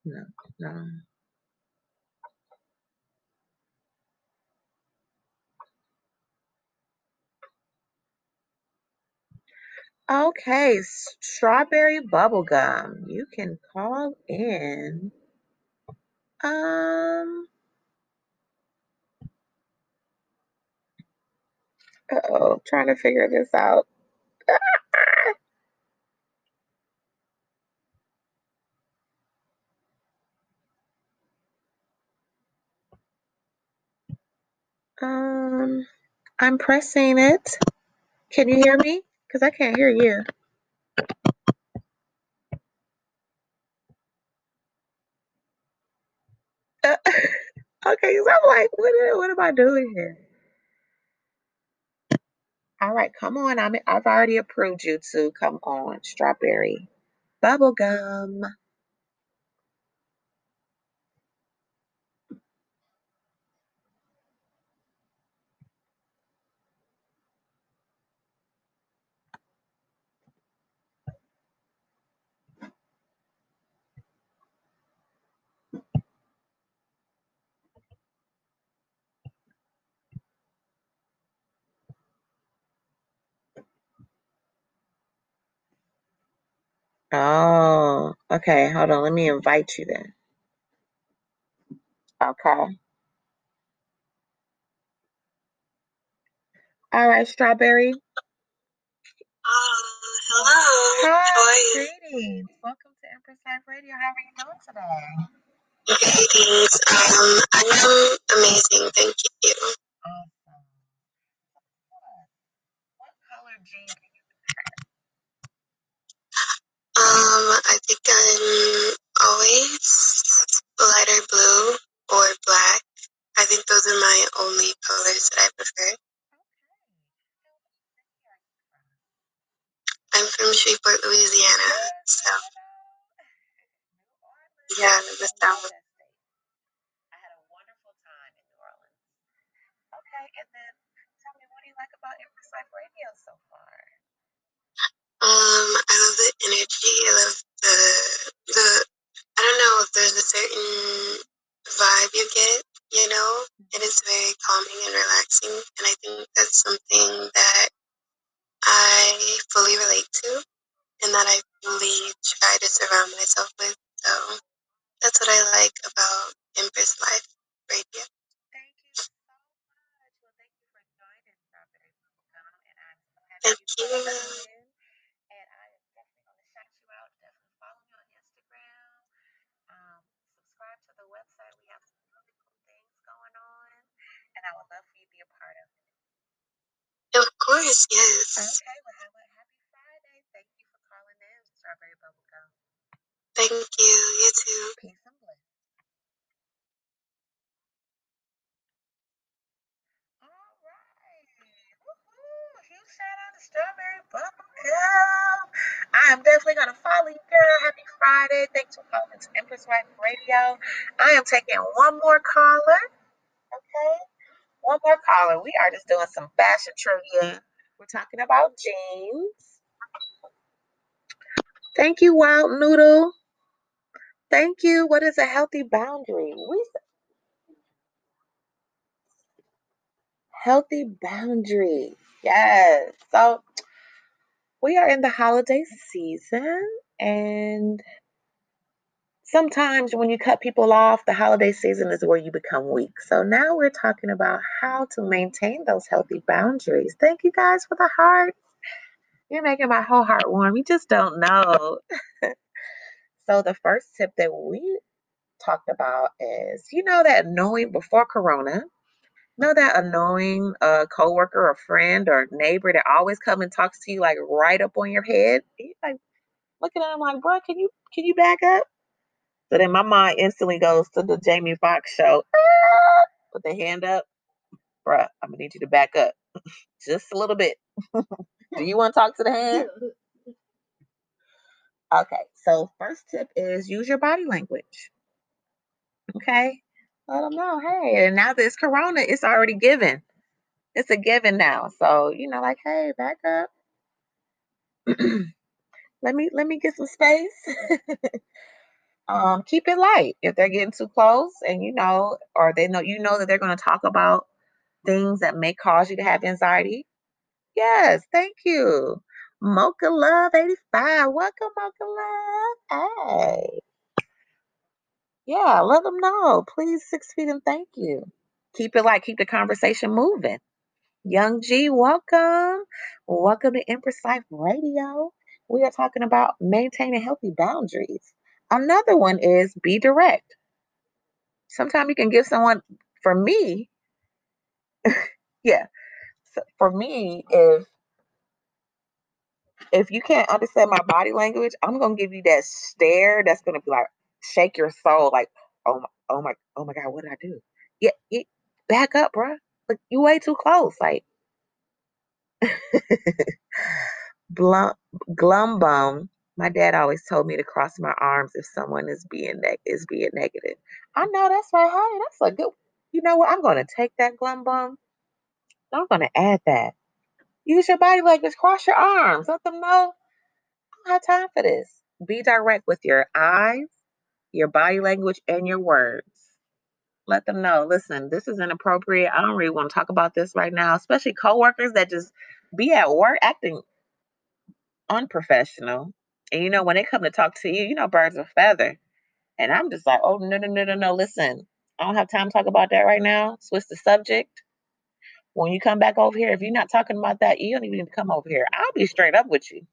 [SPEAKER 1] No, no. Okay, strawberry bubblegum. You can call in. Um, oh, trying to figure this out. (laughs) um, I'm pressing it. Can you hear me? Because I can't hear you. (laughs) okay, so I'm like, what, what am I doing here? All right, come on. I'm, I've already approved you to come on. Strawberry bubblegum. Oh, okay. Hold on. Let me invite you then. Okay. All right, Strawberry.
[SPEAKER 2] Uh, hello.
[SPEAKER 1] Hi. Greetings. Welcome to Empress Life Radio. How are you doing today?
[SPEAKER 2] Greetings. Um, I am amazing. Thank you.
[SPEAKER 1] Awesome. What color jeans
[SPEAKER 2] Um, I think I'm always lighter blue or black. I think those are my only colors that I prefer. I'm from Shreveport, Louisiana. So, yeah, the South.
[SPEAKER 1] I had a wonderful time in New Orleans. Okay, and then tell me what do you like about Empress Life Radio so far?
[SPEAKER 2] Um, I love the energy. I love the the. I don't know if there's a certain vibe you get. You know, it is very calming and relaxing, and I think that's something that I fully relate to, and that I really try to surround myself with. So that's what I like about Empress Life Radio.
[SPEAKER 1] Thank you so much. Well, thank you for joining Strawberry Bubblegum, and I'm so happy
[SPEAKER 2] Thank
[SPEAKER 1] you
[SPEAKER 2] you.
[SPEAKER 1] called in. And I am definitely going to shout you out. Definitely follow me on Instagram. Um, subscribe to the website. We have some really cool things going on, and I would love for you to be a part of it.
[SPEAKER 2] Of course, yes.
[SPEAKER 1] Okay, well, have a happy Friday. Thank you for calling in, Strawberry Bubblegum.
[SPEAKER 2] Thank you. You too.
[SPEAKER 1] Peace and blessings. All right. Woohoo. Huge shout out to Strawberry Bubblegum. I am definitely going to follow you, girl. Happy Friday. Thanks for calling to Empress Life Radio. I am taking one more caller. Okay. One more caller. We are just doing some fashion trivia. We're talking about jeans. Thank you, Wild Noodle. Thank you. What is a healthy boundary? We healthy boundary. Yes. So we are in the holiday season and sometimes when you cut people off, the holiday season is where you become weak. So now we're talking about how to maintain those healthy boundaries. Thank you guys for the heart. You're making my whole heart warm. You just don't know. (laughs) so the first tip that we talked about is you know that knowing before corona know that annoying uh coworker or friend or neighbor that always come and talks to you like right up on your head like looking at him like bro can you can you back up so then my mind instantly goes to the jamie foxx show. Ah, put the hand up. Bruh i'm gonna need you to back up. (laughs) Just a little bit. (laughs) Do you want to talk to the hand? Okay so first tip is use your body language. Okay? Let them know hey and now this corona it's already given. It's a given now. So you know like hey back up. (clears throat) Let me let me get some space (laughs) um keep it light if they're getting too close and you know or they know you know that they're going to talk about things that may cause you to have anxiety yes thank you Mocha Love 85. Welcome, Mocha Love. Hey. Yeah, let them know. Please, six feet and thank you. Keep it light keep the conversation moving. Young G, welcome. Welcome to Empress Life Radio. We are talking about maintaining healthy boundaries. Another one is be direct. Sometimes you can give someone, for me, (laughs) yeah, for me, if if you can't understand my body language, I'm gonna give you that stare that's gonna be like shake your soul, like, oh my, oh my, oh my god, what did I do? Yeah, yeah back up, bruh. Like you way too close. Like (laughs) Glum, Glumbum, my dad always told me to cross my arms if someone is being is being negative. I know that's right. Hey, that's a good. You know what? I'm gonna take that Glumbum. I'm gonna add that. Use your body language. Cross your arms. Let them know. I don't have time for this. Be direct with your eyes, your body language, and your words. Let them know. Listen, this is inappropriate. I don't really want to talk about this right now, especially coworkers that just be at work acting unprofessional. And you know, when they come to talk to you, you know, birds of feather. And I'm just like, oh no, no, no, no, no. Listen, I don't have time to talk about that right now. Switch the subject. When you come back over here, if you're not talking about that, you don't even need to come over here. I'll be straight up with you.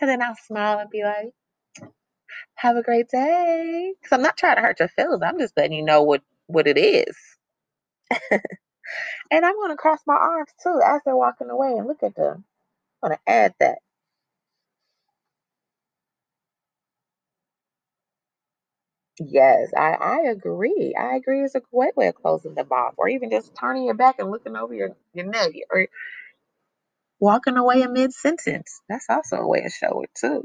[SPEAKER 1] And then I'll smile and be like, have a great day. Because I'm not trying to hurt your feelings. I'm just letting you know what, what it is. (laughs) and I'm going to cross my arms too as they're walking away and look at them. I'm going to add that. Yes, I, I agree. I agree. It's a great way of closing the box, or even just turning your back and looking over your, your neck, or walking away in mid sentence. That's also a way to show it, too.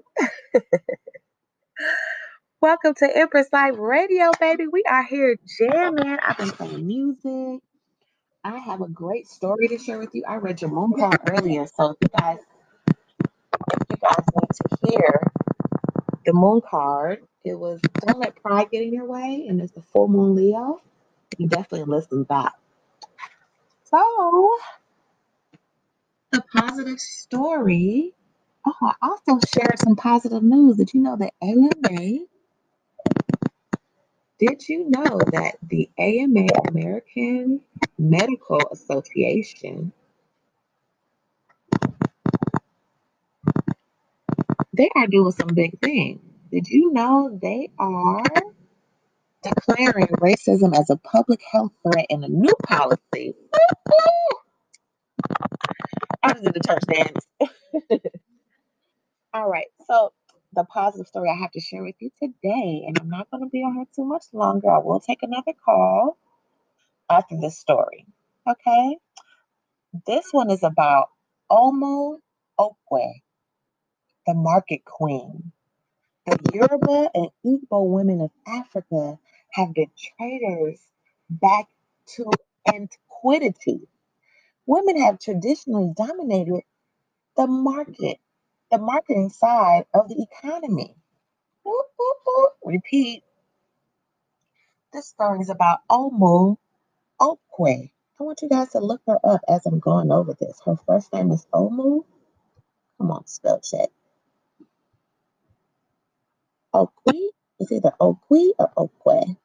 [SPEAKER 1] (laughs) Welcome to Empress Life Radio, baby. We are here jamming. I've been playing music. I have a great story to share with you. I read your moon card earlier, so if you guys, if you guys need to hear the moon card, it was don't let pride get in your way, and it's the full moon Leo. You definitely listen back. So the positive story. Oh, I also shared some positive news. Did you know that AMA? Did you know that the AMA American Medical Association they are doing some big things. Did you know they are declaring racism as a public health threat in a new policy? I was in the church dance. (laughs) All right, so the positive story I have to share with you today, and I'm not going to be on here too much longer. I will take another call after this story. Okay, this one is about Omu Okwei, the market queen. The Yoruba and Igbo women of Africa have been traders back to antiquity. Women have traditionally dominated the market, the marketing side of the economy. Repeat. This story is about Omu Okwei. I want you guys to look her up as I'm going over this. Her first name is Omu. Come on, spell check. Okwe. It's either Okwe or Okwe.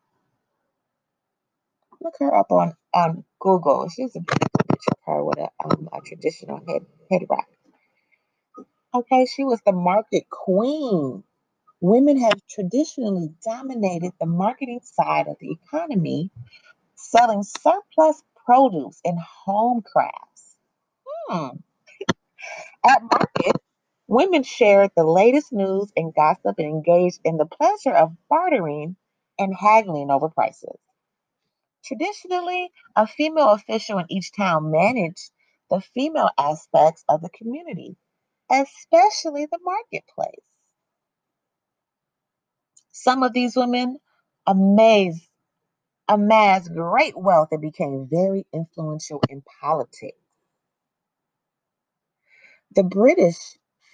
[SPEAKER 1] Look her up on, on Google. She's a picture of her with a, um, a traditional head, head wrap. Okay, she was the market queen. Women have traditionally dominated the marketing side of the economy, selling surplus produce and home crafts. Hmm. At market, women shared the latest news and gossip and engaged in the pleasure of bartering and haggling over prices. Traditionally, a female official in each town managed the female aspects of the community, especially the marketplace. Some of these women amassed, amassed great wealth and became very influential in politics. The British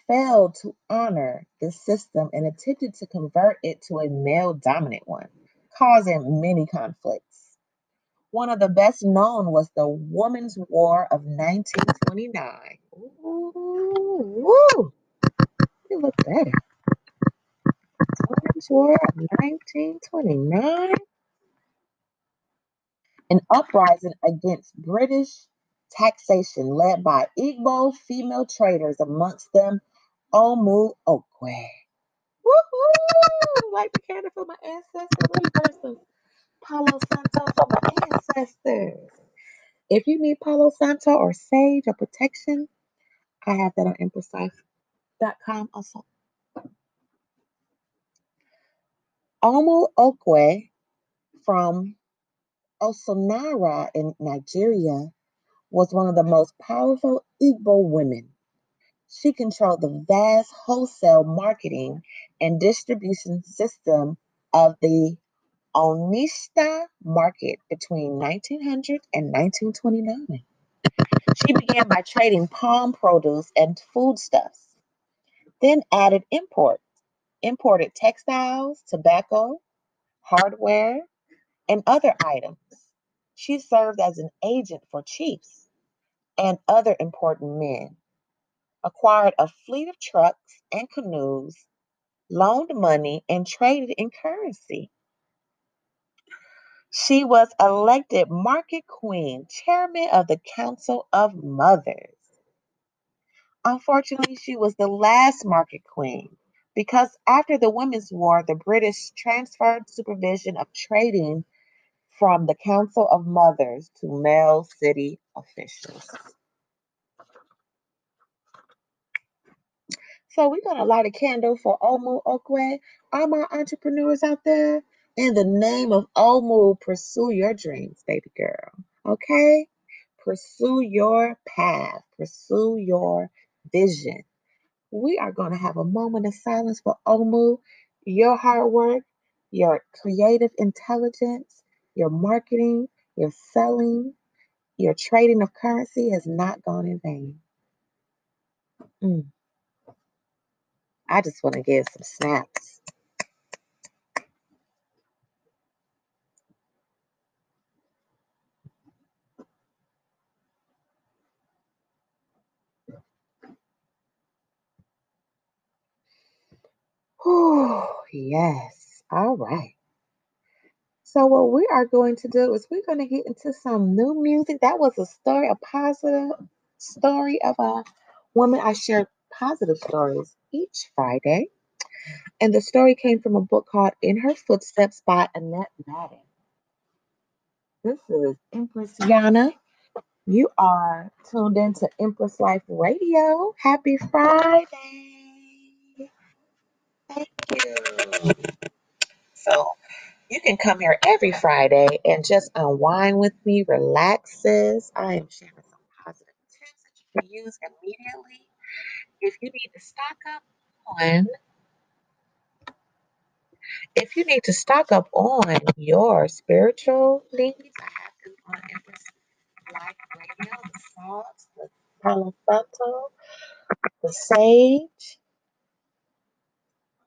[SPEAKER 1] failed to honor this system and attempted to convert it to a male dominant one, causing many conflicts. One of the best known was the Women's War of 1929. Ooh, woo! You look better. Women's War of 1929. An uprising against British taxation led by Igbo female traders, amongst them Omu Okwei. Woohoo! Light the candle for my ancestors. Let me burn some Palo Santo for my ancestors. If you need Palo Santo or sage or protection, I have that on empresslife.com also. Omu Okwei from Ossomari in Nigeria was one of the most powerful Igbo women. She controlled the vast wholesale marketing and distribution system of the Onitsha market between 1900 and 1929. She began by trading palm produce and foodstuffs, then added imports, imported textiles, tobacco, hardware, and other items. She served as an agent for chiefs and other important men, acquired a fleet of trucks and canoes, loaned money, and traded in currency. She was elected market queen, chairman of the Council of Mothers. Unfortunately, she was the last market queen because after the Women's War, the British transferred supervision of trading from the Council of Mothers to male city officials. So we're gonna light a candle for Omu Okwei. All my entrepreneurs out there, in the name of Omu, pursue your dreams, baby girl. Okay? Pursue your path, pursue your vision. We are gonna have a moment of silence for Omu. Your hard work, your creative intelligence, your marketing, your selling, your trading of currency has not gone in vain. Mm. I just want to give some snaps. Whew, yes. All right. So what we are going to do is we're going to get into some new music. That was a story, a positive story of a woman. I share positive stories each Friday. And the story came from a book called In Her Footsteps by Annette Madden. This is Empress Yana. You are tuned in to Empress Life Radio. Happy Friday. You. So you can come here every Friday and just unwind with me, relaxes. I am sharing some positive tips that you can use immediately. If you need to stock up on if you need to stock up on your spiritual needs, I have them on Empress Life Radio, the Palo Santo, the sage.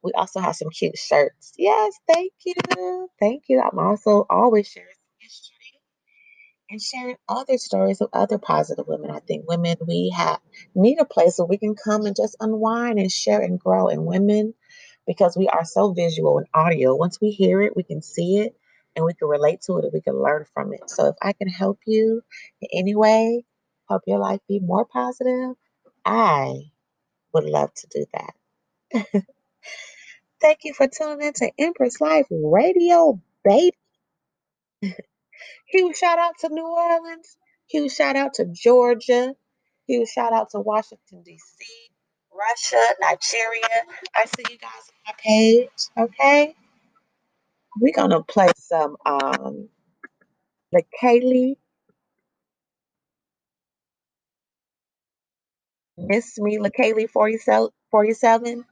[SPEAKER 1] We also have some cute shirts. Yes, thank you. Thank you. I'm also always sharing history and sharing other stories of other positive women. I think women, we have need a place where we can come and just unwind and share and grow. And women, because we are so visual and audio, once we hear it, we can see it and we can relate to it and we can learn from it. So if I can help you in any way, help your life be more positive, I would love to do that. (laughs) Thank you for tuning in to Empress Life Radio, baby. Huge shout out to New Orleans. Huge shout out to Georgia. Huge shout out to Washington, D.C., Russia, Nigeria. I see you guys on my page. Okay. We're going to play some um, the Kaylee Miss Me, LaKaylee 47, 47.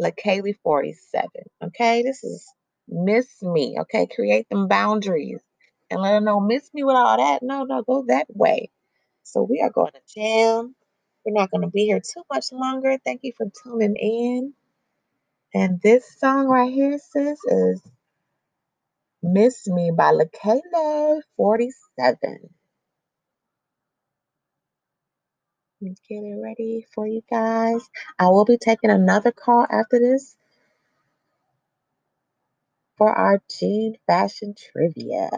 [SPEAKER 1] LaKaylee 47. Okay, this is Miss Me. Okay, create them boundaries and let her know, Miss Me with all that. No, no, go that way. So we are going to jam. We're not going to be here too much longer. Thank you for tuning in. And this song right here, sis, is Miss Me by Lakayla 47. Let's get it ready for you guys. I will be taking another call after this for our jean fashion trivia.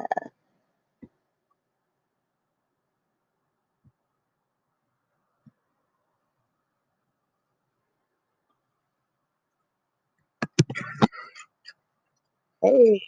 [SPEAKER 1] Hey.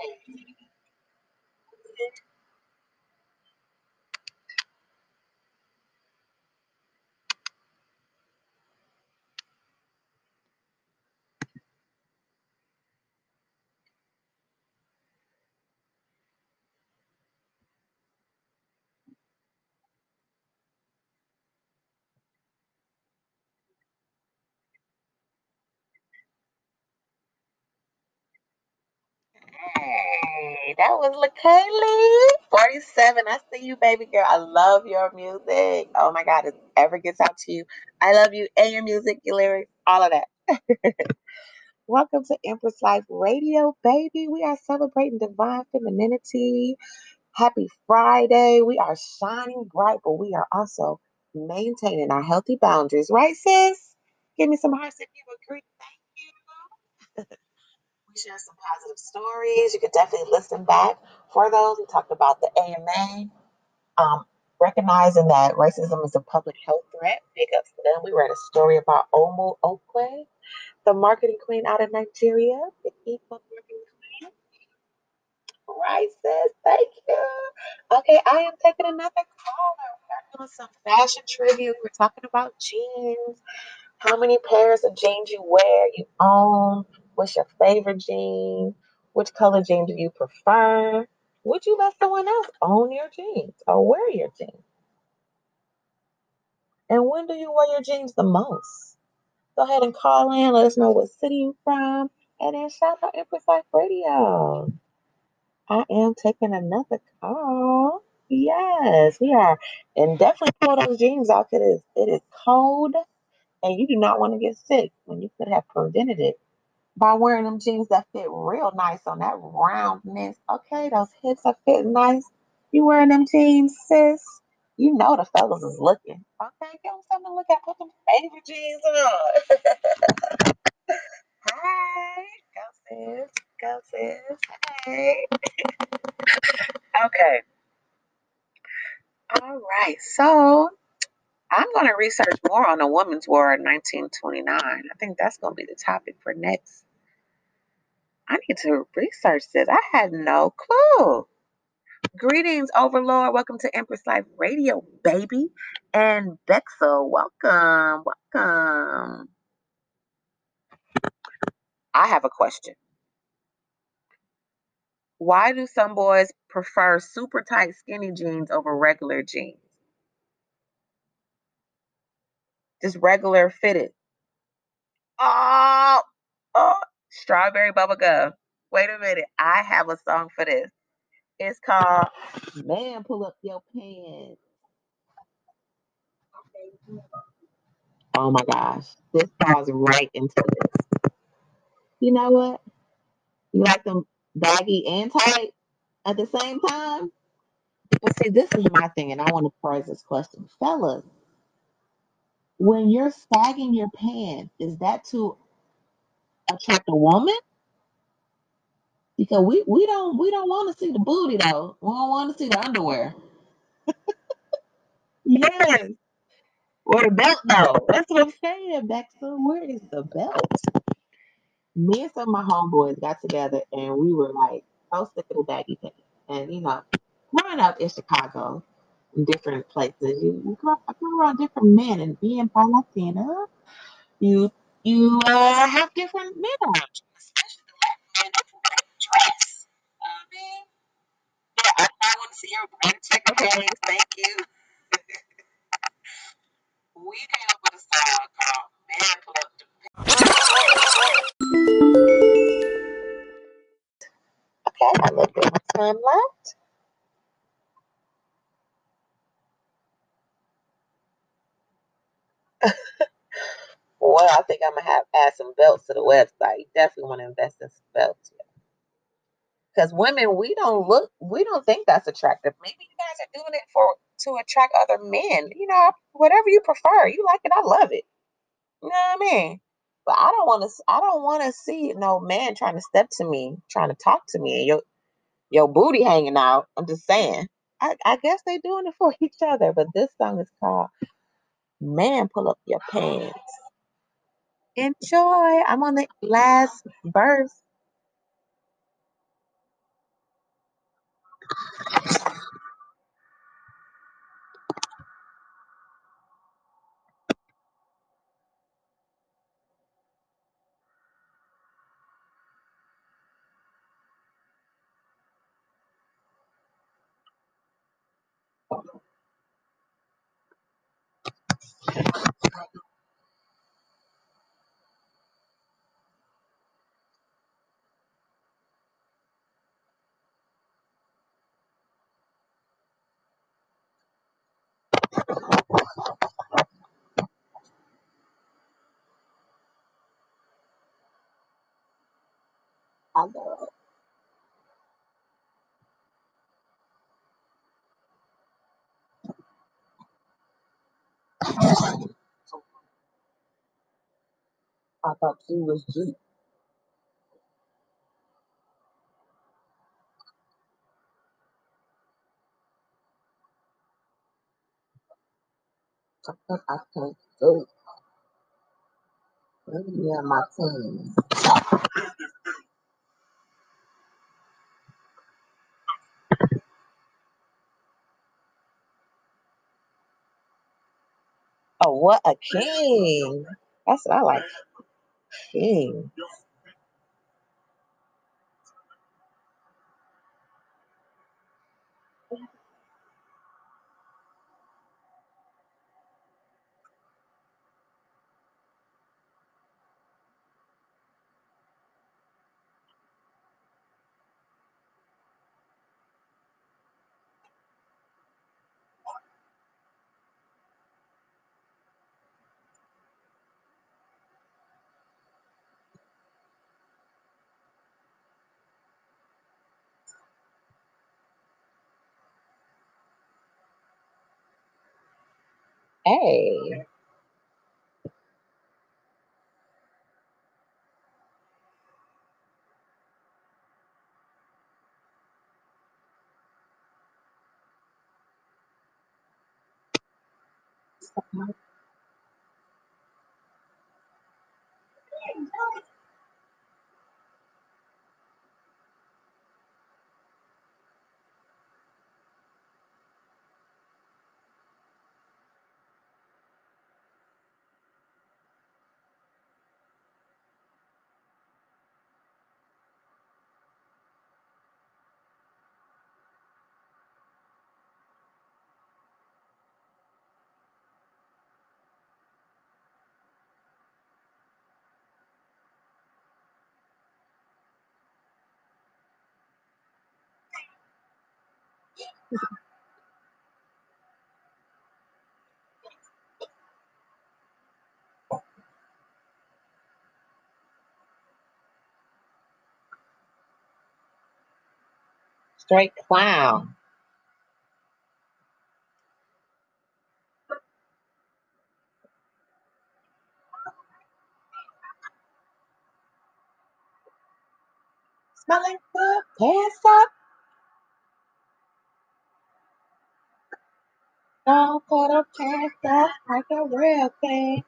[SPEAKER 1] Get up and That was LaKaylee. 47. I see you, baby girl. I love your music. Oh my God, if it ever gets out to you, I love you and your music, your lyrics, all of that. (laughs) Welcome to Empress Life Radio, baby. We are celebrating divine femininity. Happy Friday. We are shining bright, but we are also maintaining our healthy boundaries, right, sis? Give me some hearts if you agree. Thank you. We shared some positive stories. You could definitely listen back for those. We talked about the AMA, um, recognizing that racism is a public health threat. Big ups to them. We read a story about Omu Okwei, the marketing queen out of Nigeria, the Igbo marketing queen. Right, sis. Thank you. Okay, I am taking another caller. We are doing some fashion trivia. We're talking about jeans. How many pairs of jeans you wear, you own? What's your favorite jean? Which color jean do you prefer? Would you let someone else own your jeans or wear your jeans? And when do you wear your jeans the most? Go ahead and call in. Let us know what city you're from. And then shout out Empress Life Radio. I am taking another call. Yes, we are. And definitely pull those jeans off. It is it is cold and you do not want to get sick when you could have prevented it by wearing them jeans that fit real nice on that roundness. Okay, those hips are fitting nice. You wearing them jeans, sis? You know the fellas is looking. Okay, give them something to look at. Put them favorite jeans on. (laughs) Hi, go sis, go sis. Hey. (laughs) Okay. All right. So I'm going to research more on the Women's War in 1929. I think that's going to be the topic for next. I need to research this. I had no clue. Greetings, Overlord. Welcome to Empress Life Radio, baby. And Bexa, welcome, welcome. I have a question. Why do some boys prefer super tight skinny jeans over regular jeans? Just regular fitted. Oh, oh, strawberry bubble gum. Wait a minute. I have a song for this. It's called Man Pull Up Your Pants. Oh my gosh. This falls right into this. You know what? You like them baggy and tight at the same time? But see, this is my thing, and I want to pose this question. Fellas, when you're sagging your pants, is that to attract a woman? Because we, we don't we don't want to see the booty though. We don't want to see the underwear. yes. Or the belt though. That's what I'm saying. Back to where is the belt? Me and some of my homeboys got together and we were like so sick of the baggy pants. And you know, growing up in Chicago, in different places, you, you come around different men and being Latina, you you uh, have different around especially the dress. I mean, yeah, I, I want to see your brand panties. Thank you. (laughs) we came up with a song called "Man the Okay, I looked at my time left. (laughs) well, I think I'm gonna have add some belts to the website. You Definitely want to invest in some belts. Because women, we don't look, we don't think that's attractive. Maybe you guys are doing it for to attract other men. You know, whatever you prefer. You like it, I love it. You know what I mean? But I don't want to. I don't want to see no man trying to step to me, trying to talk to me, and your your booty hanging out. I'm just saying. I, I guess they doing it (laughs) for each other. But this song is called "Man, Pull Up Your Pants." Enjoy. I'm on the last verse. I. I thought she was G. I thought I can't do. Maybe in my teens. Oh, what a king! That's what I like. King. Hey. Straight clown. Smelling good, pants up. Don't put a pants up like a real thing.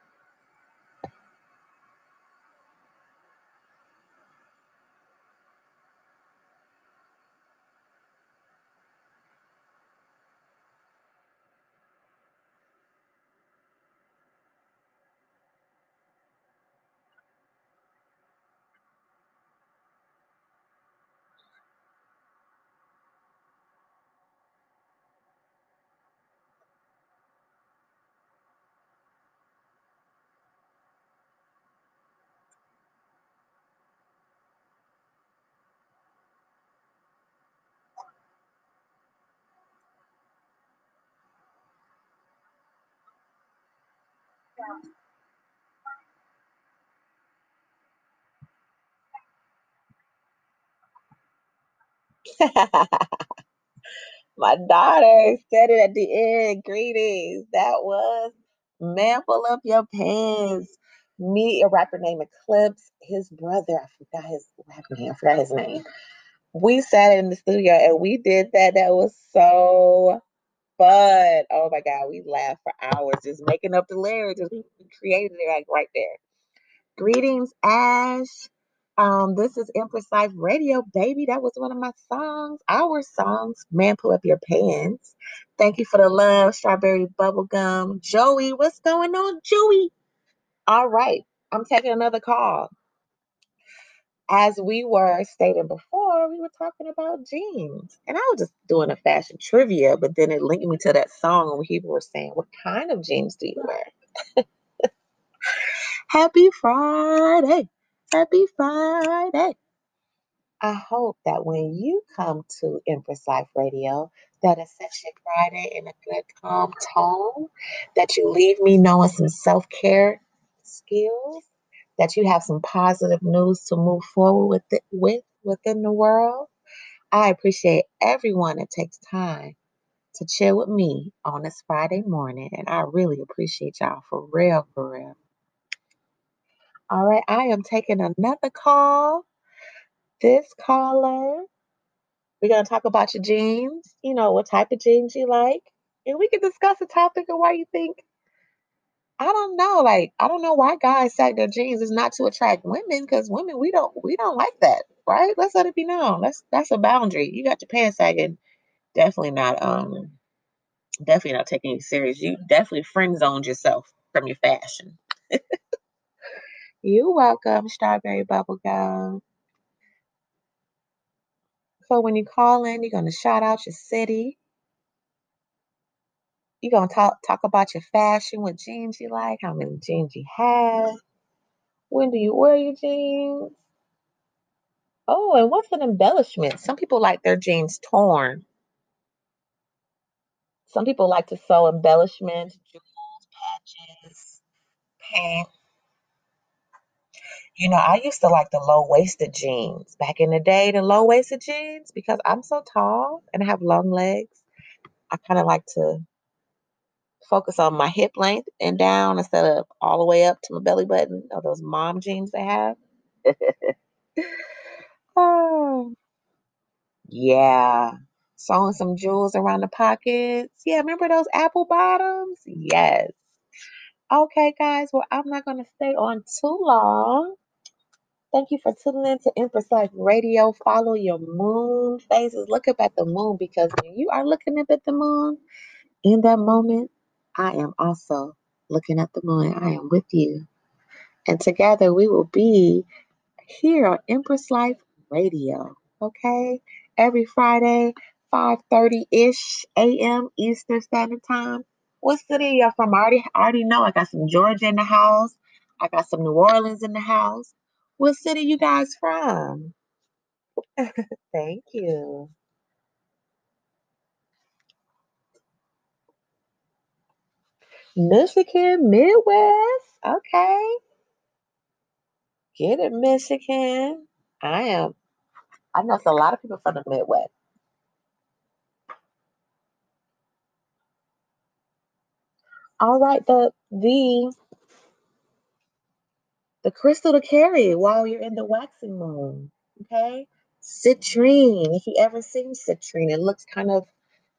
[SPEAKER 1] (laughs) My daughter said it at the end. Greetings. That was Man Pull Up Your Pants. Me, a rapper named Eclipse, his brother, I forgot his rapper name, I forgot his name. We sat in the studio and we did that. That was so fun. Oh my God, we laughed for hours just making up the lyrics. We created it like right there. Greetings, Ash. Um, this is Empress Life Radio, baby. That was one of my songs, our songs. Man, pull up your pants. Thank you for the love, strawberry bubblegum. Joey, what's going on, Joey? All right, I'm taking another call. As we were stating before, we were talking about jeans, and I was just doing a fashion trivia, but then it linked me to that song where people were saying, "What kind of jeans do you wear?" (laughs) Happy Friday. Happy Friday. I hope that when you come to Empress Life Radio, that such a Friday in a good, calm tone, that you leave me knowing some self care skills, that you have some positive news to move forward with, it, with within the world. I appreciate everyone that takes time to chill with me on this Friday morning, and I really appreciate y'all for real, for real. All right, I am taking another call. This caller, we're going to talk about your jeans, you know, what type of jeans you like. And we can discuss the topic of why you think, I don't know, like, I don't know why guys sag their jeans is not to attract women because women, we don't, we don't like that, right? Let's let it be known. That's, that's a boundary. You got your pants sagging. Definitely not, um, definitely not taking you serious. You definitely friend zoned yourself from your fashion. (laughs) You're welcome, strawberry bubblegum. So when you call in, you're gonna shout out your city. You're gonna talk talk about your fashion, what jeans you like, how many jeans you have, when do you wear your jeans? Oh, and what's an embellishment? Some people like their jeans torn. Some people like to sew embellishments, jewels, patches, paint. You know, I used to like the low waisted jeans back in the day, the low waisted jeans, because I'm so tall and I have long legs. I kind of like to focus on my hip length and down instead of all the way up to my belly button of those mom jeans they have. (laughs) oh, yeah. Sewing some jewels around the pockets. Yeah, remember those apple bottoms? Yes. Okay, guys. Well, I'm not going to stay on too long. Thank you for tuning in to Empress Life Radio. Follow your moon phases. Look up at the moon because when you are looking up at the moon, in that moment, I am also looking at the moon. I am with you. And together we will be here on Empress Life Radio. Okay? Every Friday, 5:30-ish a.m. Eastern Standard Time. What city y'all from? I already, I already know I got some Georgia in the house. I got some New Orleans in the house. What city you guys from? (laughs) Thank you. Michigan, Midwest. Okay. Get it, Michigan. I am. I know it's a lot of people from the Midwest. All right, the the the crystal to carry while you're in the waxing moon. Okay, citrine. If you ever seen citrine, it looks kind of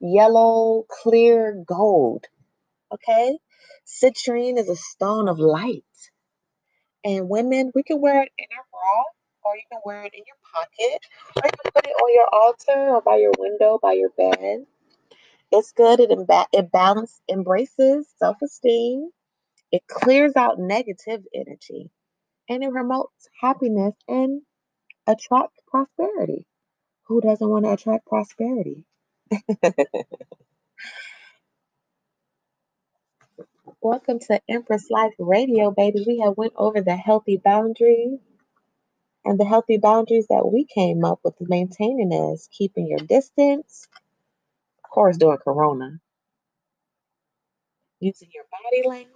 [SPEAKER 1] yellow, clear gold. Okay, citrine is a stone of light, and women we can wear it in our bra, or you can wear it in your pocket, or you can put it on your altar or by your window, by your bed. It's good. It imba- it balance embraces self esteem. It clears out negative energy, and it promotes happiness and attract prosperity. Who doesn't want to attract prosperity? (laughs) Welcome to Empress Life Radio, baby. We have went over the healthy boundaries and the healthy boundaries that we came up with maintaining is keeping your distance, of course, during Corona, using your body language.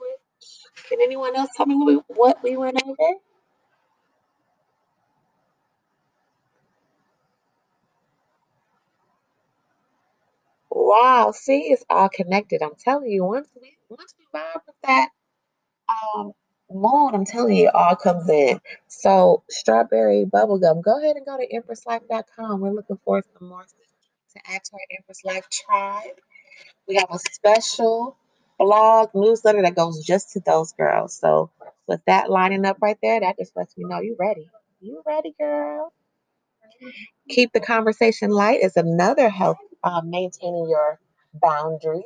[SPEAKER 1] Can anyone else tell me what we, what we went over? Wow, see, it's all connected. I'm telling you, once we once we vibe with that um moon, I'm telling you, it all comes in. So strawberry bubblegum, go ahead and go to empresslife.com. We're looking for some more to add to our Empress Life tribe. We have a special blog newsletter that goes just to those girls. So with that lining up right there, that just lets me know you ready. You ready, girl? Keep the conversation light is another help uh, maintaining your boundaries.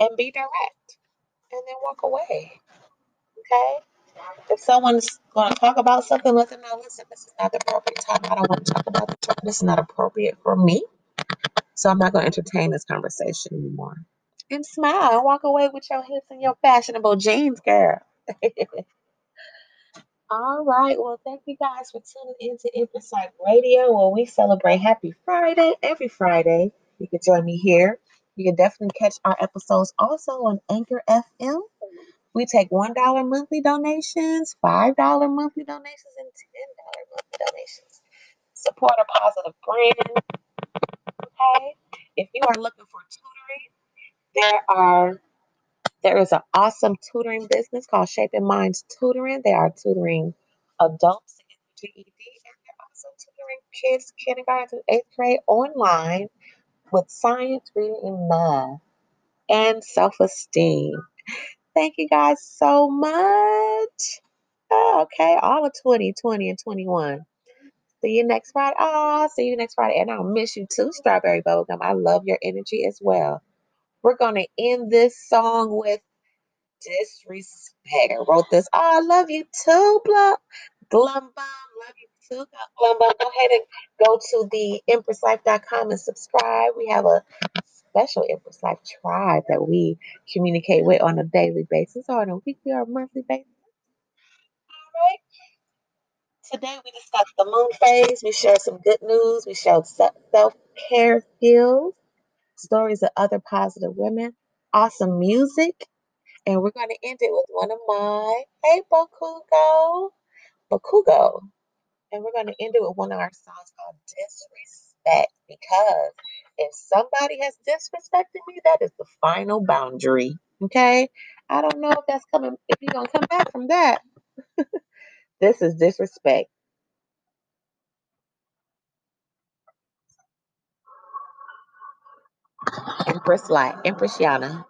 [SPEAKER 1] and be direct and then walk away. Okay? If someone's going to talk about something, let them know listen, this is not the appropriate time. I don't want to talk about the topic. This is not appropriate for me. So I'm not going to entertain this conversation anymore. And smile and walk away with your hips and your fashionable jeans, girl. (laughs) All right. Well, thank you guys for tuning into Life Radio, where we celebrate Happy Friday every Friday. You can join me here. You can definitely catch our episodes also on Anchor FM. We take $1 monthly donations, $5 monthly donations, and $10 monthly donations. Support a positive brand. Okay. If you are looking for tutoring, there are there is an awesome tutoring business called Shaping Minds Tutoring. They are tutoring adults get GED, and they're also tutoring kids kindergarten through eighth grade online with science, reading, and math, and self-esteem. Thank you guys so much. Oh, okay, all of 2020 and 21. See you next Friday. Oh, see you next Friday. And I'll miss you too, Strawberry Bubblegum. I love your energy as well. We're going to end this song with disrespect. I wrote this. Oh, I love you too, Glum. Glumbum. Love you too, Glumbum. Go ahead and go to the empresslife.com and subscribe. We have a special Empress Life tribe that we communicate with on a daily basis or on a weekly or monthly basis. All right. Today we discussed the moon phase. We shared some good news. We showed self care skills, stories of other positive women, awesome music, and we're going to end it with one of my hey Bakugo, Bakugo, and we're going to end it with one of our songs called Disrespect because if somebody has disrespected me, that is the final boundary. Okay, I don't know if that's coming. If you're gonna come back from that, (laughs) this is disrespect. Empress Light, Empress Yana.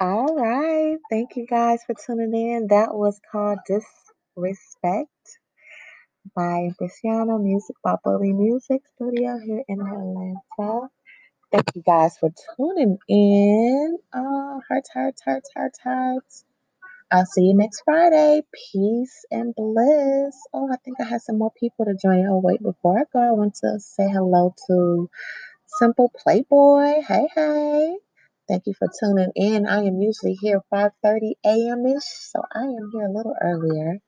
[SPEAKER 1] All right. Thank you guys for tuning in. That was called Disrespect by Brianna Music by Bully Music Studio here in Atlanta. Thank you guys for tuning in. Oh, hearts, hearts, hearts, hearts, hearts. I'll see you next Friday. Peace and bliss. Oh, I think I have some more people to join. Oh, wait, before I go, I want to say hello to Simple Playboy. Hey, hey. Thank you for tuning in. I am usually here 5:30 a.m. ish, so I am here a little earlier.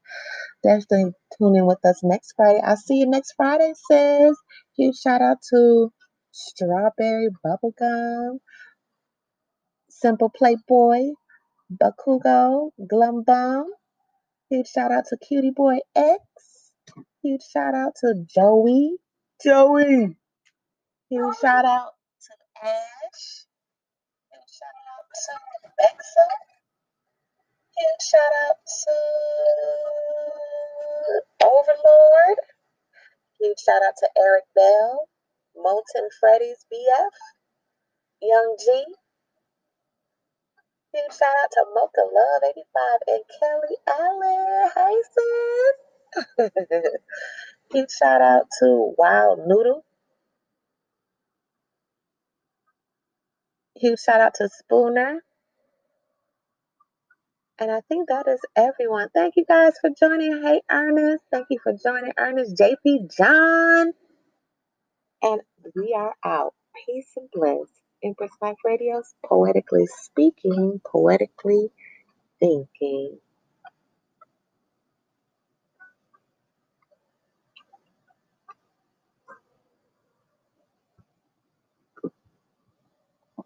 [SPEAKER 1] Definitely tune in with us next Friday. I'll see you next Friday, sis. Huge shout out to Strawberry Bubblegum, Simple Playboy, Bakugo, Glum Bum. Huge shout out to Cutie Boy X. Huge shout out to Joey. Joey. Huge shout out to Ash. Out to Huge shout out to Overlord. Huge shout out to Eric Bell, Molten Freddy's BF, Young G. Huge shout out to Mocha Love 85 and Kelly Allen. Hey sis. (laughs) Huge shout out to Wild Noodle. Huge shout out to Spooner. And I think that is everyone. Thank you guys for joining. Hey, Ernest. Thank you for joining, Ernest. JP John. And we are out. Peace and bliss. Empress Life Radio's poetically speaking, poetically thinking.